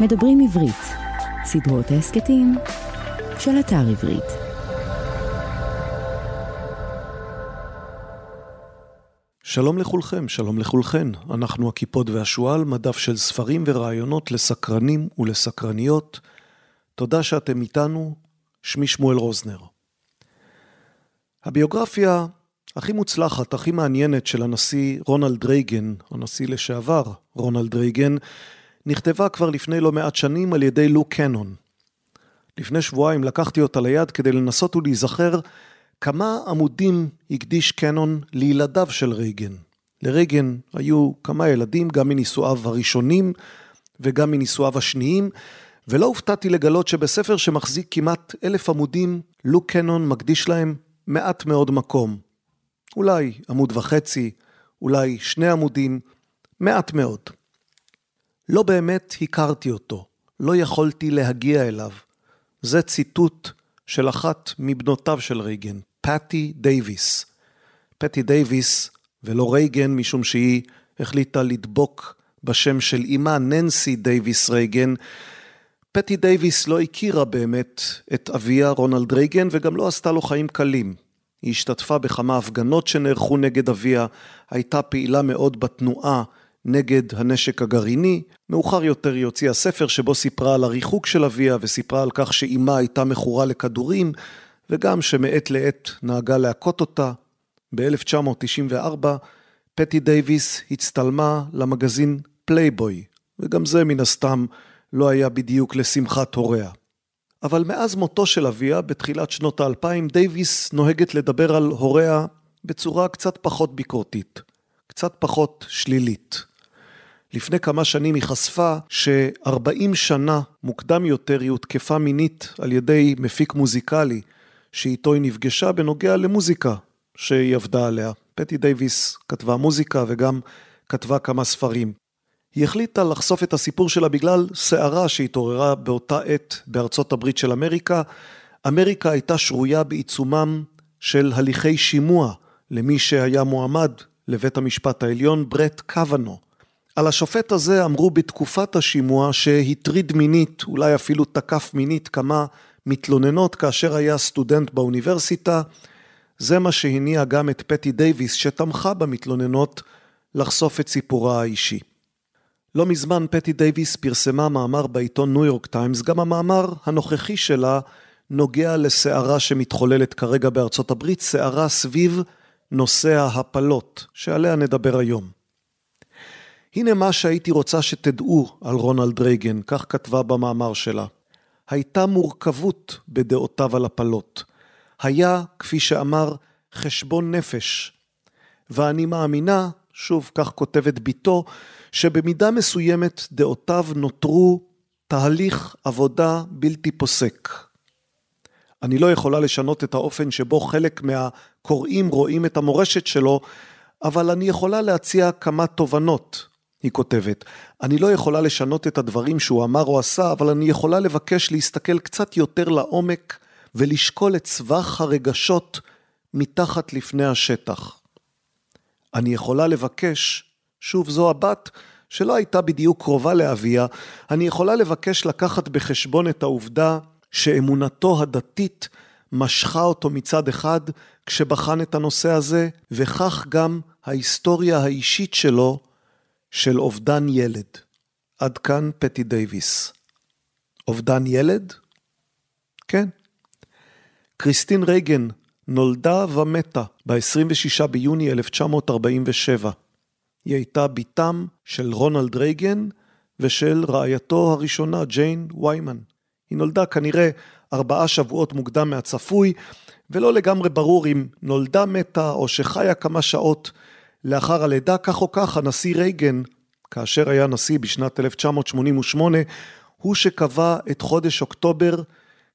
מדברים עברית, סדרות ההסכתים של אתר עברית. שלום לכולכם, שלום לכולכן. אנחנו הכיפות והשועל, מדף של ספרים ורעיונות לסקרנים ולסקרניות. תודה שאתם איתנו, שמי שמואל רוזנר. הביוגרפיה הכי מוצלחת, הכי מעניינת של הנשיא רונלד רייגן, הנשיא לשעבר רונלד רייגן, נכתבה כבר לפני לא מעט שנים על ידי לוק קנון. לפני שבועיים לקחתי אותה ליד כדי לנסות ולהיזכר כמה עמודים הקדיש קנון לילדיו של רייגן. לרייגן היו כמה ילדים, גם מנישואיו הראשונים וגם מנישואיו השניים, ולא הופתעתי לגלות שבספר שמחזיק כמעט אלף עמודים, לוק קנון מקדיש להם מעט מאוד מקום. אולי עמוד וחצי, אולי שני עמודים, מעט מאוד. לא באמת הכרתי אותו, לא יכולתי להגיע אליו. זה ציטוט של אחת מבנותיו של רייגן, פטי דייוויס. פטי דייוויס ולא רייגן, משום שהיא החליטה לדבוק בשם של אמה, ננסי דייוויס רייגן. פטי דייוויס לא הכירה באמת את אביה רונלד רייגן וגם לא עשתה לו חיים קלים. היא השתתפה בכמה הפגנות שנערכו נגד אביה, הייתה פעילה מאוד בתנועה נגד הנשק הגרעיני. מאוחר יותר היא הוציאה ספר שבו סיפרה על הריחוק של אביה וסיפרה על כך שאימה הייתה מכורה לכדורים, וגם שמעת לעת נהגה להכות אותה. ב-1994 פטי דייוויס הצטלמה למגזין פלייבוי, וגם זה מן הסתם לא היה בדיוק לשמחת הוריה. אבל מאז מותו של אביה, בתחילת שנות האלפיים, דייוויס נוהגת לדבר על הוריה בצורה קצת פחות ביקורתית, קצת פחות שלילית. לפני כמה שנים היא חשפה ש-40 שנה מוקדם יותר היא הותקפה מינית על ידי מפיק מוזיקלי שאיתו היא נפגשה בנוגע למוזיקה שהיא עבדה עליה. פטי דייוויס כתבה מוזיקה וגם כתבה כמה ספרים. היא החליטה לחשוף את הסיפור שלה בגלל סערה שהתעוררה באותה עת בארצות הברית של אמריקה. אמריקה הייתה שרויה בעיצומם של הליכי שימוע למי שהיה מועמד לבית המשפט העליון, ברט קוונו. על השופט הזה אמרו בתקופת השימוע שהטריד מינית, אולי אפילו תקף מינית כמה מתלוננות כאשר היה סטודנט באוניברסיטה. זה מה שהניע גם את פטי דייוויס שתמכה במתלוננות לחשוף את סיפורה האישי. לא מזמן פטי דייוויס פרסמה מאמר בעיתון ניו יורק טיימס, גם המאמר הנוכחי שלה נוגע לסערה שמתחוללת כרגע בארצות הברית, סערה סביב נושא ההפלות, שעליה נדבר היום. הנה מה שהייתי רוצה שתדעו על רונלד רייגן, כך כתבה במאמר שלה. הייתה מורכבות בדעותיו על הפלות. היה, כפי שאמר, חשבון נפש. ואני מאמינה, שוב כך כותבת בתו, שבמידה מסוימת דעותיו נותרו תהליך עבודה בלתי פוסק. אני לא יכולה לשנות את האופן שבו חלק מהקוראים רואים את המורשת שלו, אבל אני יכולה להציע כמה תובנות, היא כותבת. אני לא יכולה לשנות את הדברים שהוא אמר או עשה, אבל אני יכולה לבקש להסתכל קצת יותר לעומק ולשקול את סבך הרגשות מתחת לפני השטח. אני יכולה לבקש שוב, זו הבת שלא הייתה בדיוק קרובה לאביה, אני יכולה לבקש לקחת בחשבון את העובדה שאמונתו הדתית משכה אותו מצד אחד כשבחן את הנושא הזה, וכך גם ההיסטוריה האישית שלו של אובדן ילד. עד כאן פטי דייוויס. אובדן ילד? כן. קריסטין רייגן נולדה ומתה ב-26 ביוני 1947. היא הייתה בתם של רונלד רייגן ושל רעייתו הראשונה, ג'יין ויימן. היא נולדה כנראה ארבעה שבועות מוקדם מהצפוי, ולא לגמרי ברור אם נולדה מתה או שחיה כמה שעות לאחר הלידה, כך או כך הנשיא רייגן, כאשר היה נשיא בשנת 1988, הוא שקבע את חודש אוקטובר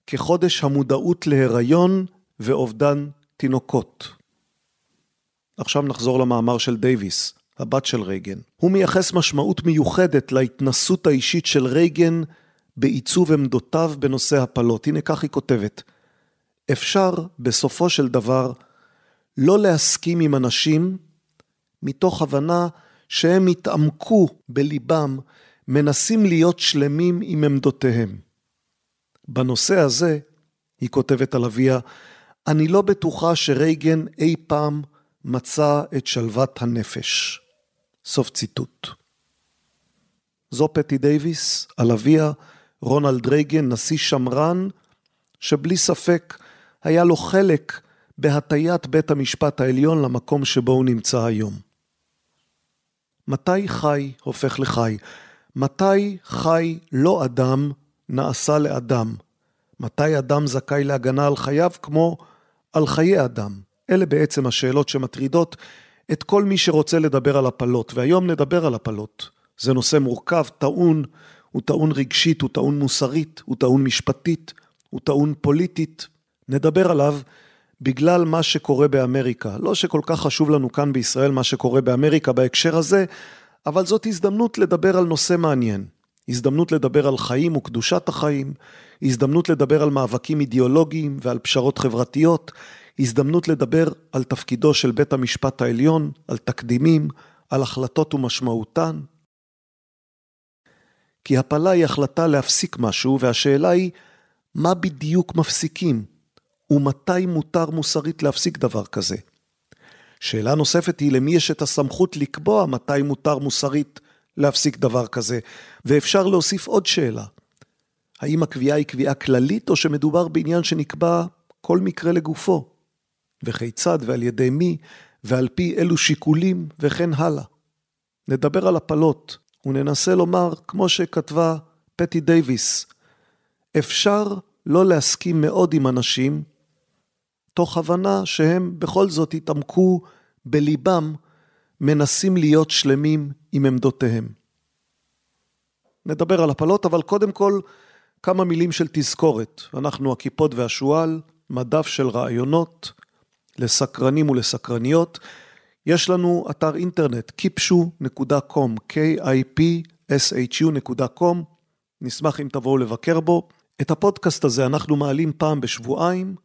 כחודש המודעות להיריון ואובדן תינוקות. עכשיו נחזור למאמר של דייוויס. הבת של רייגן. הוא מייחס משמעות מיוחדת להתנסות האישית של רייגן בעיצוב עמדותיו בנושא הפלות. הנה כך היא כותבת: אפשר בסופו של דבר לא להסכים עם אנשים מתוך הבנה שהם התעמקו בליבם מנסים להיות שלמים עם עמדותיהם. בנושא הזה, היא כותבת על אביה, אני לא בטוחה שרייגן אי פעם מצא את שלוות הנפש. סוף ציטוט. זו פטי דייוויס, על אביה, רונלד רייגן, נשיא שמרן, שבלי ספק היה לו חלק בהטיית בית המשפט העליון למקום שבו הוא נמצא היום. מתי חי הופך לחי? מתי חי לא אדם נעשה לאדם? מתי אדם זכאי להגנה על חייו כמו על חיי אדם? אלה בעצם השאלות שמטרידות את כל מי שרוצה לדבר על הפלות, והיום נדבר על הפלות. זה נושא מורכב, טעון, הוא טעון רגשית, הוא טעון מוסרית, הוא טעון משפטית, הוא טעון פוליטית. נדבר עליו בגלל מה שקורה באמריקה. לא שכל כך חשוב לנו כאן בישראל מה שקורה באמריקה בהקשר הזה, אבל זאת הזדמנות לדבר על נושא מעניין. הזדמנות לדבר על חיים וקדושת החיים, הזדמנות לדבר על מאבקים אידיאולוגיים ועל פשרות חברתיות, הזדמנות לדבר על תפקידו של בית המשפט העליון, על תקדימים, על החלטות ומשמעותן. כי הפלה היא החלטה להפסיק משהו, והשאלה היא, מה בדיוק מפסיקים? ומתי מותר מוסרית להפסיק דבר כזה? שאלה נוספת היא למי יש את הסמכות לקבוע מתי מותר מוסרית להפסיק דבר כזה, ואפשר להוסיף עוד שאלה. האם הקביעה היא קביעה כללית או שמדובר בעניין שנקבע כל מקרה לגופו? וכיצד ועל ידי מי ועל פי אילו שיקולים וכן הלאה. נדבר על הפלות וננסה לומר, כמו שכתבה פטי דייוויס, אפשר לא להסכים מאוד עם אנשים, תוך הבנה שהם בכל זאת התעמקו בליבם, מנסים להיות שלמים עם עמדותיהם. נדבר על הפלות, אבל קודם כל כמה מילים של תזכורת. אנחנו הכיפות והשועל, מדף של רעיונות לסקרנים ולסקרניות. יש לנו אתר אינטרנט kipshu.com, k-i-p-s-h-u.com, נשמח אם תבואו לבקר בו. את הפודקאסט הזה אנחנו מעלים פעם בשבועיים,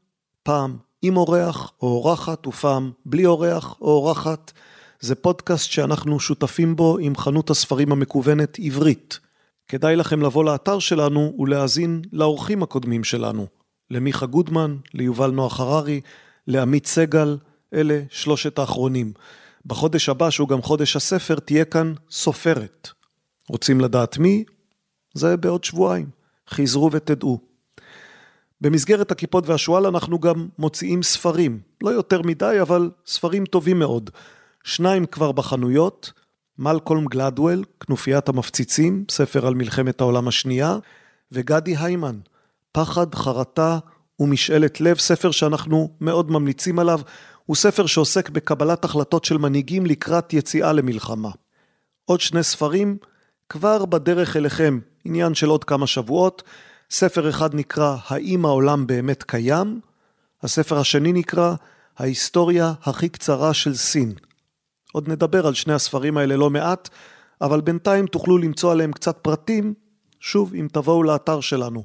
פעם עם אורח או אורחת ופעם בלי אורח או אורחת. זה פודקאסט שאנחנו שותפים בו עם חנות הספרים המקוונת עברית. כדאי לכם לבוא לאתר שלנו ולהאזין לאורחים הקודמים שלנו, למיכה גודמן, ליובל נוח הררי, לעמית סגל, אלה שלושת האחרונים. בחודש הבא, שהוא גם חודש הספר, תהיה כאן סופרת. רוצים לדעת מי? זה בעוד שבועיים. חזרו ותדעו. במסגרת הכיפות והשועל אנחנו גם מוציאים ספרים. לא יותר מדי, אבל ספרים טובים מאוד. שניים כבר בחנויות, מלקולם גלדוול, כנופיית המפציצים, ספר על מלחמת העולם השנייה, וגדי היימן, פחד, חרטה ומשאלת לב, ספר שאנחנו מאוד ממליצים עליו, הוא ספר שעוסק בקבלת החלטות של מנהיגים לקראת יציאה למלחמה. עוד שני ספרים כבר בדרך אליכם, עניין של עוד כמה שבועות. ספר אחד נקרא "האם העולם באמת קיים?", הספר השני נקרא "ההיסטוריה הכי קצרה של סין". עוד נדבר על שני הספרים האלה לא מעט, אבל בינתיים תוכלו למצוא עליהם קצת פרטים, שוב, אם תבואו לאתר שלנו.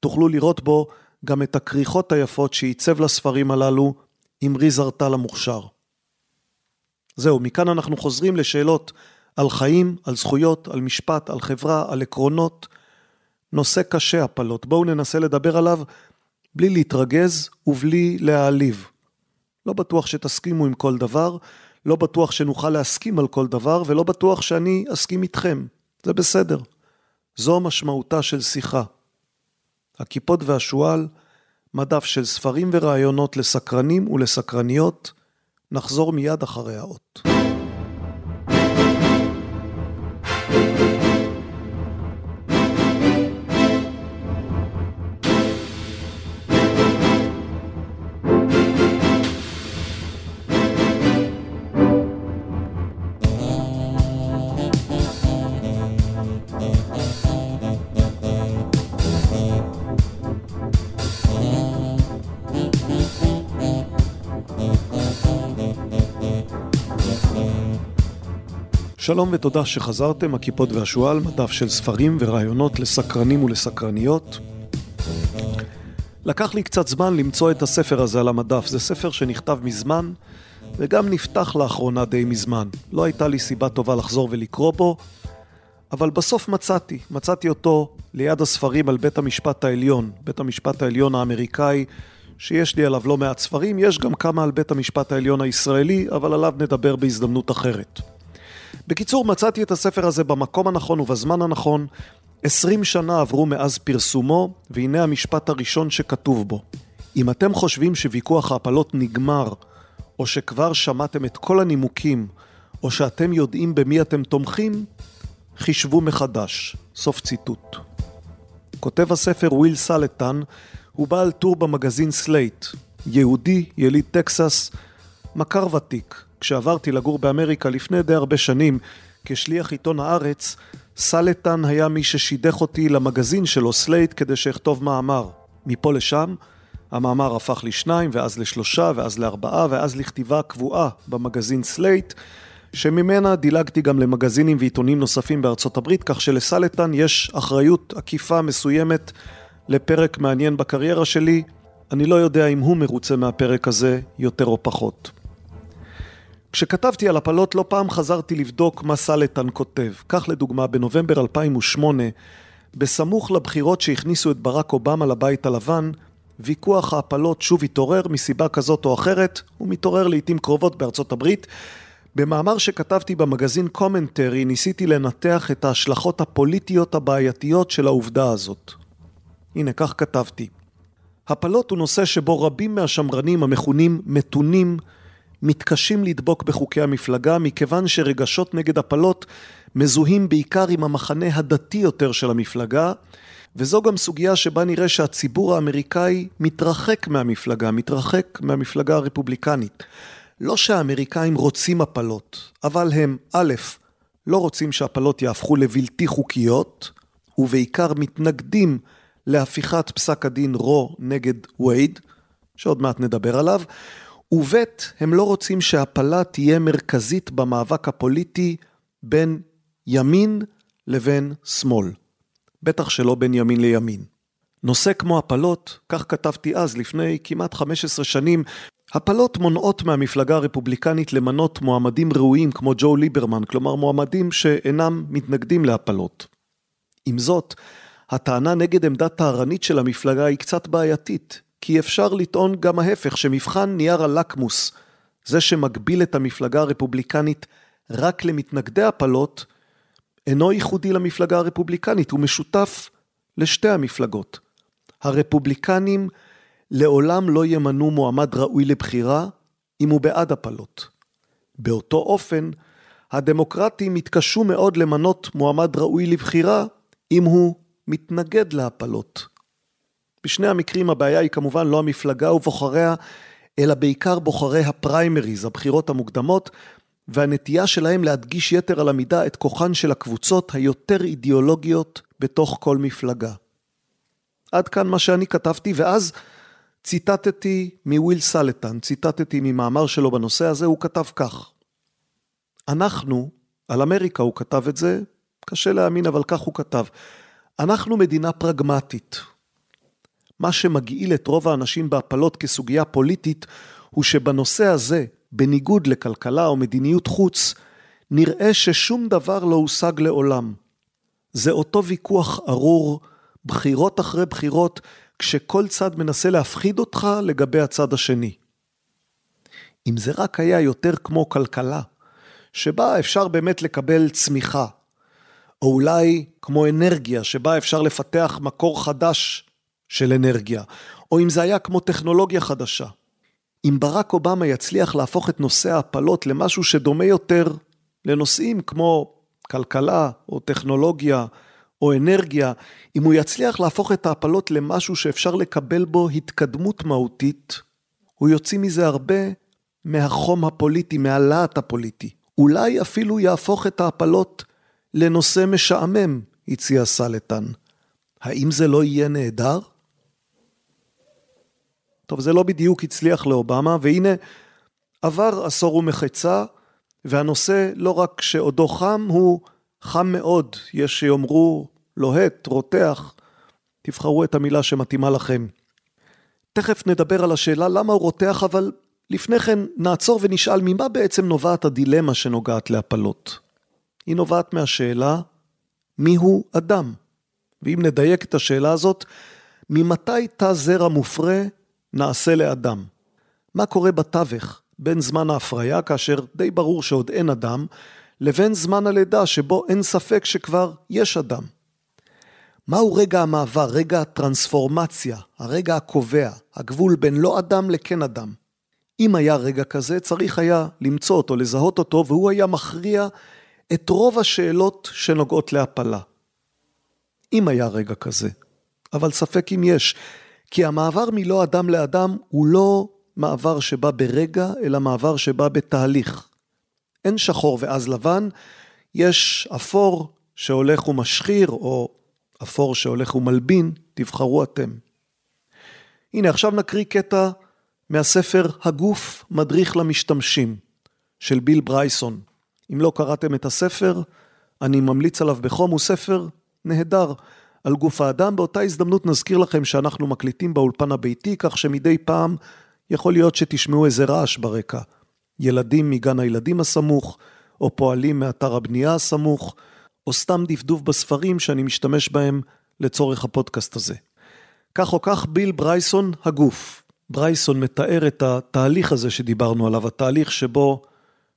תוכלו לראות בו גם את הכריכות היפות שעיצב לספרים הללו עם ריז ארטל המוכשר. זהו, מכאן אנחנו חוזרים לשאלות על חיים, על זכויות, על משפט, על חברה, על עקרונות. נושא קשה הפלות, בואו ננסה לדבר עליו בלי להתרגז ובלי להעליב. לא בטוח שתסכימו עם כל דבר, לא בטוח שנוכל להסכים על כל דבר, ולא בטוח שאני אסכים איתכם. זה בסדר. זו משמעותה של שיחה. הכיפות והשועל, מדף של ספרים ורעיונות לסקרנים ולסקרניות, נחזור מיד אחרי האות. שלום ותודה שחזרתם, הכיפות והשועל, מדף של ספרים ורעיונות לסקרנים ולסקרניות. לקח לי קצת זמן למצוא את הספר הזה על המדף, זה ספר שנכתב מזמן וגם נפתח לאחרונה די מזמן. לא הייתה לי סיבה טובה לחזור ולקרוא בו, אבל בסוף מצאתי, מצאתי אותו ליד הספרים על בית המשפט העליון, בית המשפט העליון האמריקאי, שיש לי עליו לא מעט ספרים, יש גם כמה על בית המשפט העליון הישראלי, אבל עליו נדבר בהזדמנות אחרת. בקיצור, מצאתי את הספר הזה במקום הנכון ובזמן הנכון. עשרים שנה עברו מאז פרסומו, והנה המשפט הראשון שכתוב בו. אם אתם חושבים שוויכוח ההפלות נגמר, או שכבר שמעתם את כל הנימוקים, או שאתם יודעים במי אתם תומכים, חישבו מחדש. סוף ציטוט. כותב הספר וויל סלטן הוא בעל טור במגזין סלייט, יהודי, יליד טקסס, מכר ותיק. כשעברתי לגור באמריקה לפני די הרבה שנים כשליח עיתון הארץ, סלטן היה מי ששידך אותי למגזין שלו, סלייט, כדי שאכתוב מאמר. מפה לשם, המאמר הפך לשניים, ואז לשלושה, ואז לארבעה, ואז לכתיבה קבועה במגזין סלייט, שממנה דילגתי גם למגזינים ועיתונים נוספים בארצות הברית, כך שלסלטן יש אחריות עקיפה מסוימת לפרק מעניין בקריירה שלי. אני לא יודע אם הוא מרוצה מהפרק הזה יותר או פחות. כשכתבתי על הפלות לא פעם חזרתי לבדוק מה סלטן כותב. כך לדוגמה, בנובמבר 2008, בסמוך לבחירות שהכניסו את ברק אובמה לבית הלבן, ויכוח ההפלות שוב התעורר מסיבה כזאת או אחרת, הוא מתעורר לעיתים קרובות בארצות הברית. במאמר שכתבתי במגזין קומנטרי ניסיתי לנתח את ההשלכות הפוליטיות הבעייתיות של העובדה הזאת. הנה, כך כתבתי. הפלות הוא נושא שבו רבים מהשמרנים המכונים מתונים מתקשים לדבוק בחוקי המפלגה מכיוון שרגשות נגד הפלות מזוהים בעיקר עם המחנה הדתי יותר של המפלגה וזו גם סוגיה שבה נראה שהציבור האמריקאי מתרחק מהמפלגה, מתרחק מהמפלגה הרפובליקנית. לא שהאמריקאים רוצים הפלות, אבל הם א', לא רוצים שהפלות יהפכו לבלתי חוקיות, ובעיקר מתנגדים להפיכת פסק הדין רו נגד וייד, שעוד מעט נדבר עליו, וב' הם לא רוצים שהפלה תהיה מרכזית במאבק הפוליטי בין ימין לבין שמאל. בטח שלא בין ימין לימין. נושא כמו הפלות, כך כתבתי אז, לפני כמעט 15 שנים, הפלות מונעות מהמפלגה הרפובליקנית למנות מועמדים ראויים כמו ג'ו ליברמן, כלומר מועמדים שאינם מתנגדים להפלות. עם זאת, הטענה נגד עמדה טהרנית של המפלגה היא קצת בעייתית, כי אפשר לטעון גם ההפך, שמבחן נייר הלקמוס, זה שמגביל את המפלגה הרפובליקנית רק למתנגדי הפלות, אינו ייחודי למפלגה הרפובליקנית, הוא משותף לשתי המפלגות. הרפובליקנים לעולם לא ימנו מועמד ראוי לבחירה אם הוא בעד הפלות. באותו אופן, הדמוקרטים יתקשו מאוד למנות מועמד ראוי לבחירה אם הוא מתנגד להפלות. בשני המקרים הבעיה היא כמובן לא המפלגה ובוחריה, אלא בעיקר בוחרי הפריימריז, הבחירות המוקדמות, והנטייה שלהם להדגיש יתר על המידה את כוחן של הקבוצות היותר אידיאולוגיות בתוך כל מפלגה. עד כאן מה שאני כתבתי, ואז ציטטתי מוויל סלטן, ציטטתי ממאמר שלו בנושא הזה, הוא כתב כך: אנחנו, על אמריקה הוא כתב את זה, קשה להאמין אבל כך הוא כתב, אנחנו מדינה פרגמטית. מה שמגעיל את רוב האנשים בהפלות כסוגיה פוליטית, הוא שבנושא הזה, בניגוד לכלכלה או מדיניות חוץ, נראה ששום דבר לא הושג לעולם. זה אותו ויכוח ארור, בחירות אחרי בחירות, כשכל צד מנסה להפחיד אותך לגבי הצד השני. אם זה רק היה יותר כמו כלכלה, שבה אפשר באמת לקבל צמיחה, או אולי כמו אנרגיה, שבה אפשר לפתח מקור חדש של אנרגיה, או אם זה היה כמו טכנולוגיה חדשה. אם ברק אובמה יצליח להפוך את נושא ההפלות למשהו שדומה יותר לנושאים כמו כלכלה או טכנולוגיה או אנרגיה, אם הוא יצליח להפוך את ההפלות למשהו שאפשר לקבל בו התקדמות מהותית, הוא יוציא מזה הרבה מהחום הפוליטי, מהלהט הפוליטי. אולי אפילו יהפוך את ההפלות לנושא משעמם, הציע סלטן. האם זה לא יהיה נהדר? טוב, זה לא בדיוק הצליח לאובמה, והנה עבר עשור ומחצה, והנושא לא רק שעודו חם, הוא חם מאוד, יש שיאמרו לוהט, רותח, תבחרו את המילה שמתאימה לכם. תכף נדבר על השאלה למה הוא רותח, אבל לפני כן נעצור ונשאל ממה בעצם נובעת הדילמה שנוגעת להפלות. היא נובעת מהשאלה מיהו אדם? ואם נדייק את השאלה הזאת, ממתי תא זרע מופרה נעשה לאדם? מה קורה בתווך בין זמן ההפריה, כאשר די ברור שעוד אין אדם, לבין זמן הלידה שבו אין ספק שכבר יש אדם? מהו רגע המעבר, רגע הטרנספורמציה, הרגע הקובע, הגבול בין לא אדם לכן אדם? אם היה רגע כזה, צריך היה למצוא אותו, לזהות אותו, והוא היה מכריע את רוב השאלות שנוגעות להפלה. אם היה רגע כזה, אבל ספק אם יש, כי המעבר מלא אדם לאדם הוא לא מעבר שבא ברגע, אלא מעבר שבא בתהליך. אין שחור ואז לבן, יש אפור שהולך ומשחיר, או אפור שהולך ומלבין, תבחרו אתם. הנה, עכשיו נקריא קטע מהספר הגוף מדריך למשתמשים של ביל ברייסון. אם לא קראתם את הספר, אני ממליץ עליו בחום, הוא ספר נהדר על גוף האדם. באותה הזדמנות נזכיר לכם שאנחנו מקליטים באולפן הביתי, כך שמדי פעם יכול להיות שתשמעו איזה רעש ברקע. ילדים מגן הילדים הסמוך, או פועלים מאתר הבנייה הסמוך, או סתם דפדוף בספרים שאני משתמש בהם לצורך הפודקאסט הזה. כך או כך, ביל ברייסון הגוף. ברייסון מתאר את התהליך הזה שדיברנו עליו, התהליך שבו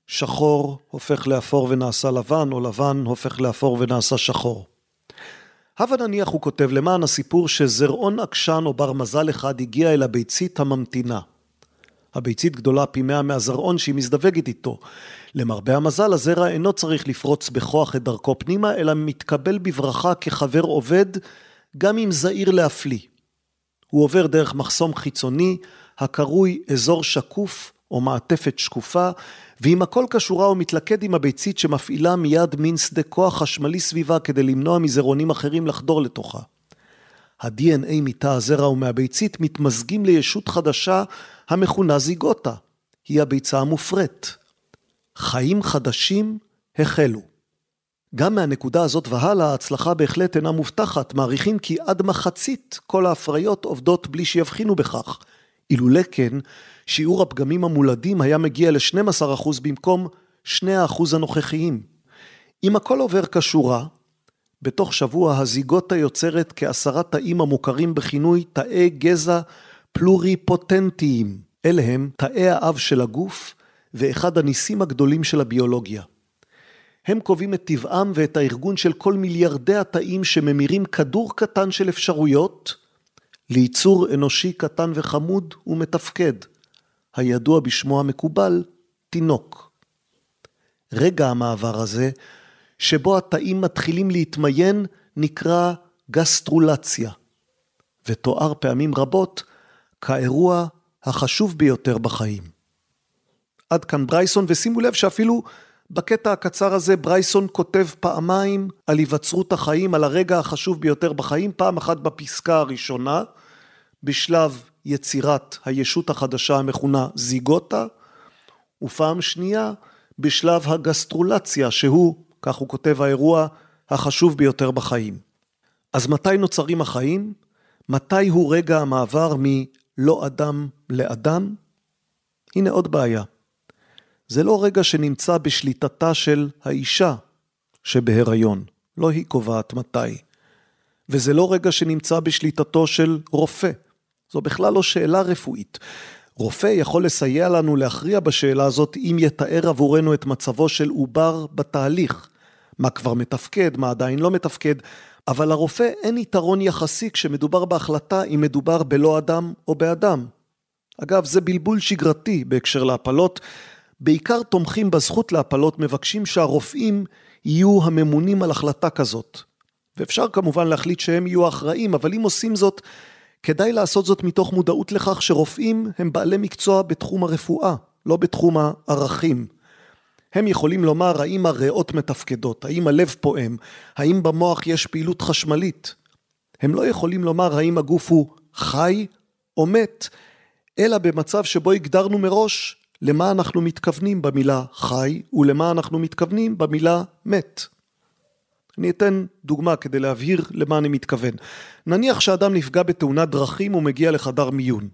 שחור הופך לאפור ונעשה לבן, או לבן הופך לאפור ונעשה שחור. הבה נניח, הוא כותב, למען הסיפור שזרעון עקשן או בר מזל אחד הגיע אל הביצית הממתינה. הביצית גדולה פי מאה מהזרעון שהיא מזדווגת איתו. למרבה המזל, הזרע אינו צריך לפרוץ בכוח את דרכו פנימה, אלא מתקבל בברכה כחבר עובד, גם אם זעיר להפליא. הוא עובר דרך מחסום חיצוני, הקרוי אזור שקוף או מעטפת שקופה, ואם הכל כשורה הוא מתלכד עם הביצית שמפעילה מיד מין שדה כוח חשמלי סביבה כדי למנוע מזרעונים אחרים לחדור לתוכה. ה-DNA מתא הזרע ומהביצית מתמזגים לישות חדשה המכונה זיגוטה, היא הביצה המופרית. חיים חדשים החלו. גם מהנקודה הזאת והלאה ההצלחה בהחלט אינה מובטחת, מעריכים כי עד מחצית כל ההפריות עובדות בלי שיבחינו בכך. אילולא כן, שיעור הפגמים המולדים היה מגיע ל-12% במקום 2% הנוכחיים. אם הכל עובר כשורה, בתוך שבוע הזיגוטה יוצרת כעשרה תאים המוכרים בכינוי תאי גזע פלוריפוטנטיים. אלה הם תאי האב של הגוף ואחד הניסים הגדולים של הביולוגיה. הם קובעים את טבעם ואת הארגון של כל מיליארדי התאים שממירים כדור קטן של אפשרויות ליצור אנושי קטן וחמוד ומתפקד, הידוע בשמו המקובל, תינוק. רגע המעבר הזה, שבו התאים מתחילים להתמיין, נקרא גסטרולציה, ותואר פעמים רבות כאירוע החשוב ביותר בחיים. עד כאן ברייסון, ושימו לב שאפילו בקטע הקצר הזה ברייסון כותב פעמיים על היווצרות החיים, על הרגע החשוב ביותר בחיים, פעם אחת בפסקה הראשונה, בשלב יצירת הישות החדשה המכונה זיגוטה, ופעם שנייה בשלב הגסטרולציה, שהוא, כך הוא כותב, האירוע החשוב ביותר בחיים. אז מתי נוצרים החיים? מתי הוא רגע המעבר מלא אדם לאדם? הנה עוד בעיה. זה לא רגע שנמצא בשליטתה של האישה שבהיריון, לא היא קובעת מתי. וזה לא רגע שנמצא בשליטתו של רופא. זו בכלל לא שאלה רפואית. רופא יכול לסייע לנו להכריע בשאלה הזאת אם יתאר עבורנו את מצבו של עובר בתהליך. מה כבר מתפקד, מה עדיין לא מתפקד, אבל לרופא אין יתרון יחסי כשמדובר בהחלטה אם מדובר בלא אדם או באדם. אגב, זה בלבול שגרתי בהקשר להפלות. בעיקר תומכים בזכות להפלות מבקשים שהרופאים יהיו הממונים על החלטה כזאת. ואפשר כמובן להחליט שהם יהיו האחראים, אבל אם עושים זאת, כדאי לעשות זאת מתוך מודעות לכך שרופאים הם בעלי מקצוע בתחום הרפואה, לא בתחום הערכים. הם יכולים לומר האם הריאות מתפקדות, האם הלב פועם, האם במוח יש פעילות חשמלית. הם לא יכולים לומר האם הגוף הוא חי או מת, אלא במצב שבו הגדרנו מראש למה אנחנו מתכוונים במילה חי ולמה אנחנו מתכוונים במילה מת. אני אתן דוגמה כדי להבהיר למה אני מתכוון. נניח שאדם נפגע בתאונת דרכים ומגיע לחדר מיון.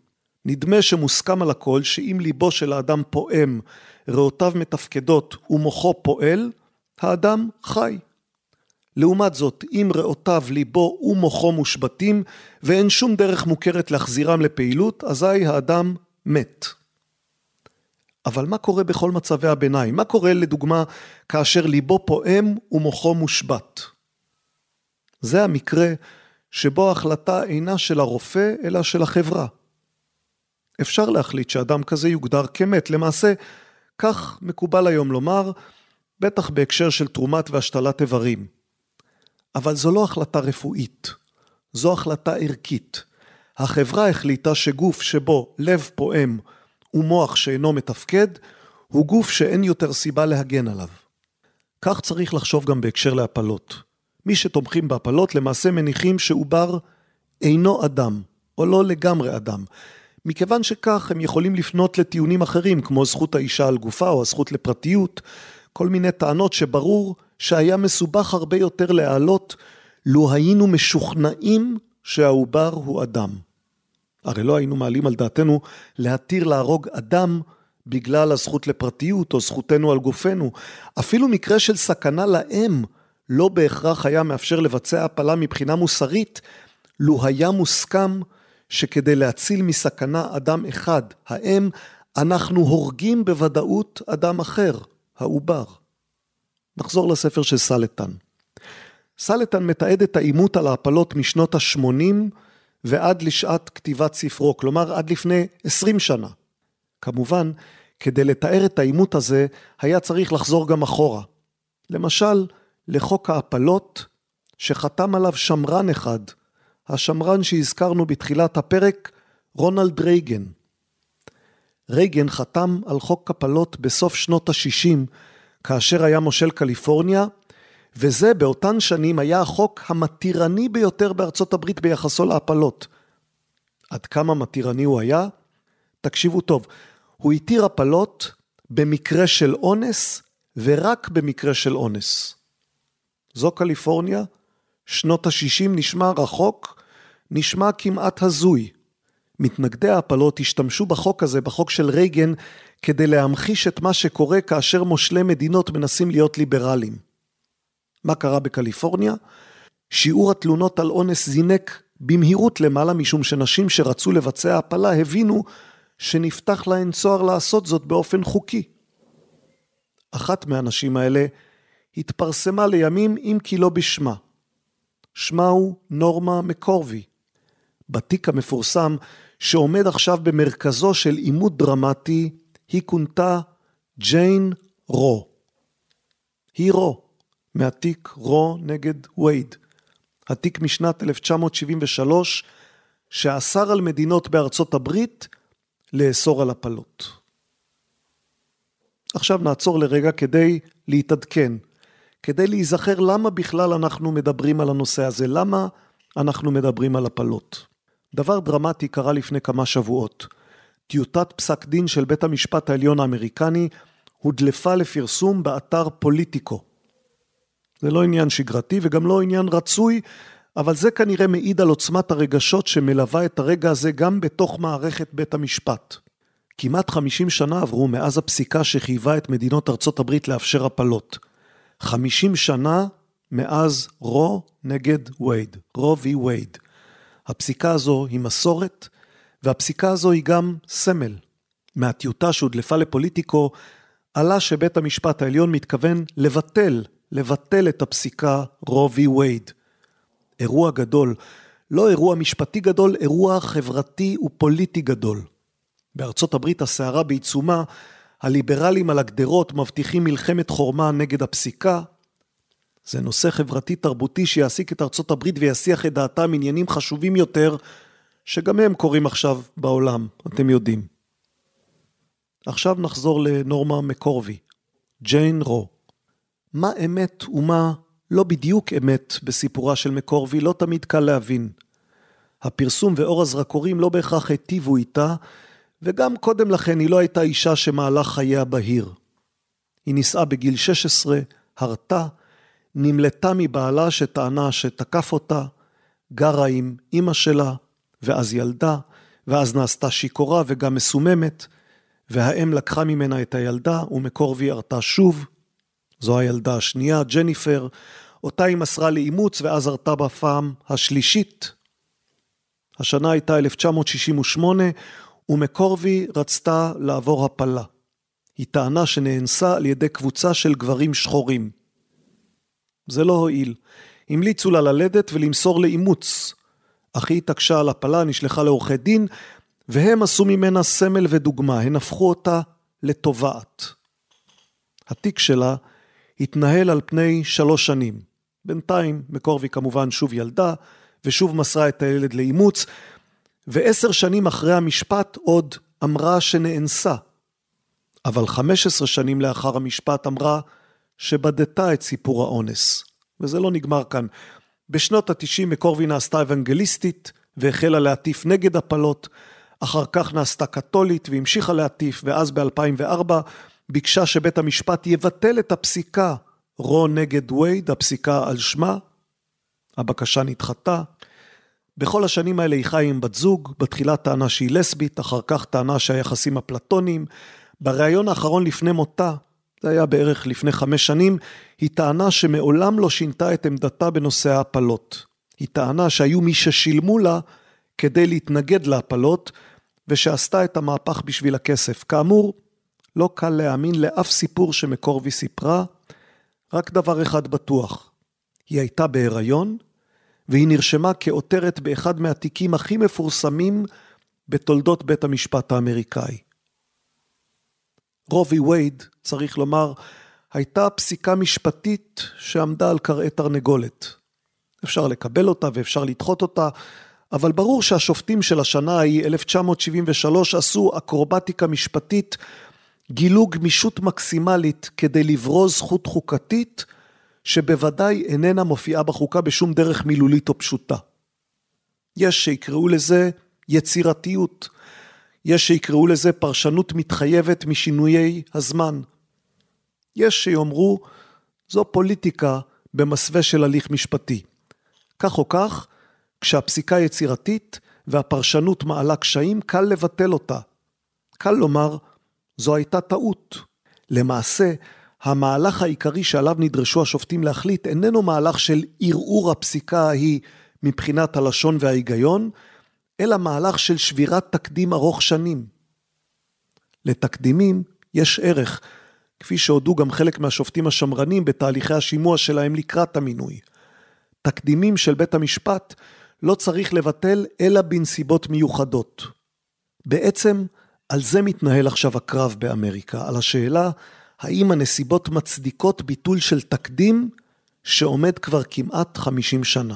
נדמה שמוסכם על הכל שאם ליבו של האדם פועם, ריאותיו מתפקדות ומוחו פועל, האדם חי. לעומת זאת, אם ריאותיו, ליבו ומוחו מושבתים, ואין שום דרך מוכרת להחזירם לפעילות, אזי האדם מת. אבל מה קורה בכל מצבי הביניים? מה קורה לדוגמה כאשר ליבו פועם ומוחו מושבת? זה המקרה שבו ההחלטה אינה של הרופא אלא של החברה. אפשר להחליט שאדם כזה יוגדר כמת. למעשה, כך מקובל היום לומר, בטח בהקשר של תרומת והשתלת איברים. אבל זו לא החלטה רפואית, זו החלטה ערכית. החברה החליטה שגוף שבו לב פועם ומוח שאינו מתפקד, הוא גוף שאין יותר סיבה להגן עליו. כך צריך לחשוב גם בהקשר להפלות. מי שתומכים בהפלות למעשה מניחים שעובר אינו אדם, או לא לגמרי אדם. מכיוון שכך הם יכולים לפנות לטיעונים אחרים, כמו זכות האישה על גופה או הזכות לפרטיות, כל מיני טענות שברור שהיה מסובך הרבה יותר להעלות לו היינו משוכנעים שהעובר הוא אדם. הרי לא היינו מעלים על דעתנו להתיר להרוג אדם בגלל הזכות לפרטיות או זכותנו על גופנו. אפילו מקרה של סכנה לאם לא בהכרח היה מאפשר לבצע הפלה מבחינה מוסרית, לו היה מוסכם שכדי להציל מסכנה אדם אחד, האם, אנחנו הורגים בוודאות אדם אחר, העובר. נחזור לספר של סלטן. סלטן מתעד את העימות על ההפלות משנות ה-80 ועד לשעת כתיבת ספרו, כלומר עד לפני 20 שנה. כמובן, כדי לתאר את העימות הזה, היה צריך לחזור גם אחורה. למשל, לחוק ההפלות, שחתם עליו שמרן אחד, השמרן שהזכרנו בתחילת הפרק, רונלד רייגן. רייגן חתם על חוק הפלות בסוף שנות ה-60, כאשר היה מושל קליפורניה, וזה באותן שנים היה החוק המתירני ביותר בארצות הברית ביחסו להפלות. עד כמה מתירני הוא היה? תקשיבו טוב, הוא התיר הפלות במקרה של אונס ורק במקרה של אונס. זו קליפורניה, שנות ה-60 נשמע רחוק, נשמע כמעט הזוי. מתנגדי ההפלות השתמשו בחוק הזה, בחוק של רייגן, כדי להמחיש את מה שקורה כאשר מושלי מדינות מנסים להיות ליברליים. מה קרה בקליפורניה? שיעור התלונות על אונס זינק במהירות למעלה משום שנשים שרצו לבצע הפלה הבינו שנפתח להן צוהר לעשות זאת באופן חוקי. אחת מהנשים האלה התפרסמה לימים אם כי לא בשמה. שמה הוא נורמה מקורבי. בתיק המפורסם שעומד עכשיו במרכזו של עימות דרמטי, היא כונתה ג'יין רו. היא רו, מהתיק רו נגד וייד. התיק משנת 1973, שאסר על מדינות בארצות הברית לאסור על הפלות. עכשיו נעצור לרגע כדי להתעדכן, כדי להיזכר למה בכלל אנחנו מדברים על הנושא הזה, למה אנחנו מדברים על הפלות. דבר דרמטי קרה לפני כמה שבועות. טיוטת פסק דין של בית המשפט העליון האמריקני הודלפה לפרסום באתר פוליטיקו. זה לא עניין שגרתי וגם לא עניין רצוי, אבל זה כנראה מעיד על עוצמת הרגשות שמלווה את הרגע הזה גם בתוך מערכת בית המשפט. כמעט 50 שנה עברו מאז הפסיקה שחייבה את מדינות ארצות הברית לאפשר הפלות. 50 שנה מאז רו נגד וייד, רו וי וייד. הפסיקה הזו היא מסורת, והפסיקה הזו היא גם סמל. מהטיוטה שהודלפה לפוליטיקו, עלה שבית המשפט העליון מתכוון לבטל, לבטל את הפסיקה רו וי וייד. אירוע גדול, לא אירוע משפטי גדול, אירוע חברתי ופוליטי גדול. בארצות הברית הסערה בעיצומה, הליברלים על הגדרות מבטיחים מלחמת חורמה נגד הפסיקה. זה נושא חברתי תרבותי שיעסיק את ארצות הברית ויסיח את דעתם עניינים חשובים יותר, שגם הם קורים עכשיו בעולם, אתם יודעים. עכשיו נחזור לנורמה מקורבי, ג'יין רו. מה אמת ומה לא בדיוק אמת בסיפורה של מקורבי לא תמיד קל להבין. הפרסום ואור הזרקורים לא בהכרח היטיבו איתה, וגם קודם לכן היא לא הייתה אישה שמהלך חייה בהיר. היא נישאה בגיל 16, הרתה, נמלטה מבעלה שטענה שתקף אותה, גרה עם אימא שלה, ואז ילדה, ואז נעשתה שיכורה וגם מסוממת, והאם לקחה ממנה את הילדה, ומקורבי הרתה שוב. זו הילדה השנייה, ג'ניפר, אותה היא מסרה לאימוץ ואז הרתה בפעם השלישית. השנה הייתה 1968, ומקורבי רצתה לעבור הפלה. היא טענה שנאנסה על ידי קבוצה של גברים שחורים. זה לא הועיל. המליצו לה ללדת ולמסור לאימוץ. אך היא התעקשה על הפלה, נשלחה לעורכי דין, והם עשו ממנה סמל ודוגמה, הן הפכו אותה לתובעת. התיק שלה התנהל על פני שלוש שנים. בינתיים מקורבי כמובן שוב ילדה, ושוב מסרה את הילד לאימוץ, ועשר שנים אחרי המשפט עוד אמרה שנאנסה. אבל חמש עשרה שנים לאחר המשפט אמרה שבדתה את סיפור האונס. וזה לא נגמר כאן. בשנות ה-90 מקורבי נעשתה אוונגליסטית והחלה להטיף נגד הפלות, אחר כך נעשתה קתולית והמשיכה להטיף, ואז ב-2004 ביקשה שבית המשפט יבטל את הפסיקה רו נגד וייד, הפסיקה על שמה. הבקשה נדחתה. בכל השנים האלה היא חיה עם בת זוג, בתחילה טענה שהיא לסבית, אחר כך טענה שהיחסים אפלטוניים. בריאיון האחרון לפני מותה, זה היה בערך לפני חמש שנים, היא טענה שמעולם לא שינתה את עמדתה בנושא ההפלות. היא טענה שהיו מי ששילמו לה כדי להתנגד להפלות, ושעשתה את המהפך בשביל הכסף. כאמור, לא קל להאמין לאף סיפור שמקורבי סיפרה, רק דבר אחד בטוח, היא הייתה בהיריון, והיא נרשמה כעותרת באחד מהתיקים הכי מפורסמים בתולדות בית המשפט האמריקאי. רובי וייד, צריך לומר, הייתה פסיקה משפטית שעמדה על כרעי תרנגולת. אפשר לקבל אותה ואפשר לדחות אותה, אבל ברור שהשופטים של השנה ההיא, 1973, עשו אקרובטיקה משפטית, גילו גמישות מקסימלית כדי לברוז זכות חוקתית, שבוודאי איננה מופיעה בחוקה בשום דרך מילולית או פשוטה. יש שיקראו לזה יצירתיות, יש שיקראו לזה פרשנות מתחייבת משינויי הזמן. יש שיאמרו, זו פוליטיקה במסווה של הליך משפטי. כך או כך, כשהפסיקה יצירתית והפרשנות מעלה קשיים, קל לבטל אותה. קל לומר, זו הייתה טעות. למעשה, המהלך העיקרי שעליו נדרשו השופטים להחליט איננו מהלך של ערעור הפסיקה ההיא מבחינת הלשון וההיגיון, אלא מהלך של שבירת תקדים ארוך שנים. לתקדימים יש ערך, כפי שהודו גם חלק מהשופטים השמרנים בתהליכי השימוע שלהם לקראת המינוי. תקדימים של בית המשפט לא צריך לבטל אלא בנסיבות מיוחדות. בעצם, על זה מתנהל עכשיו הקרב באמריקה, על השאלה האם הנסיבות מצדיקות ביטול של תקדים שעומד כבר כמעט 50 שנה.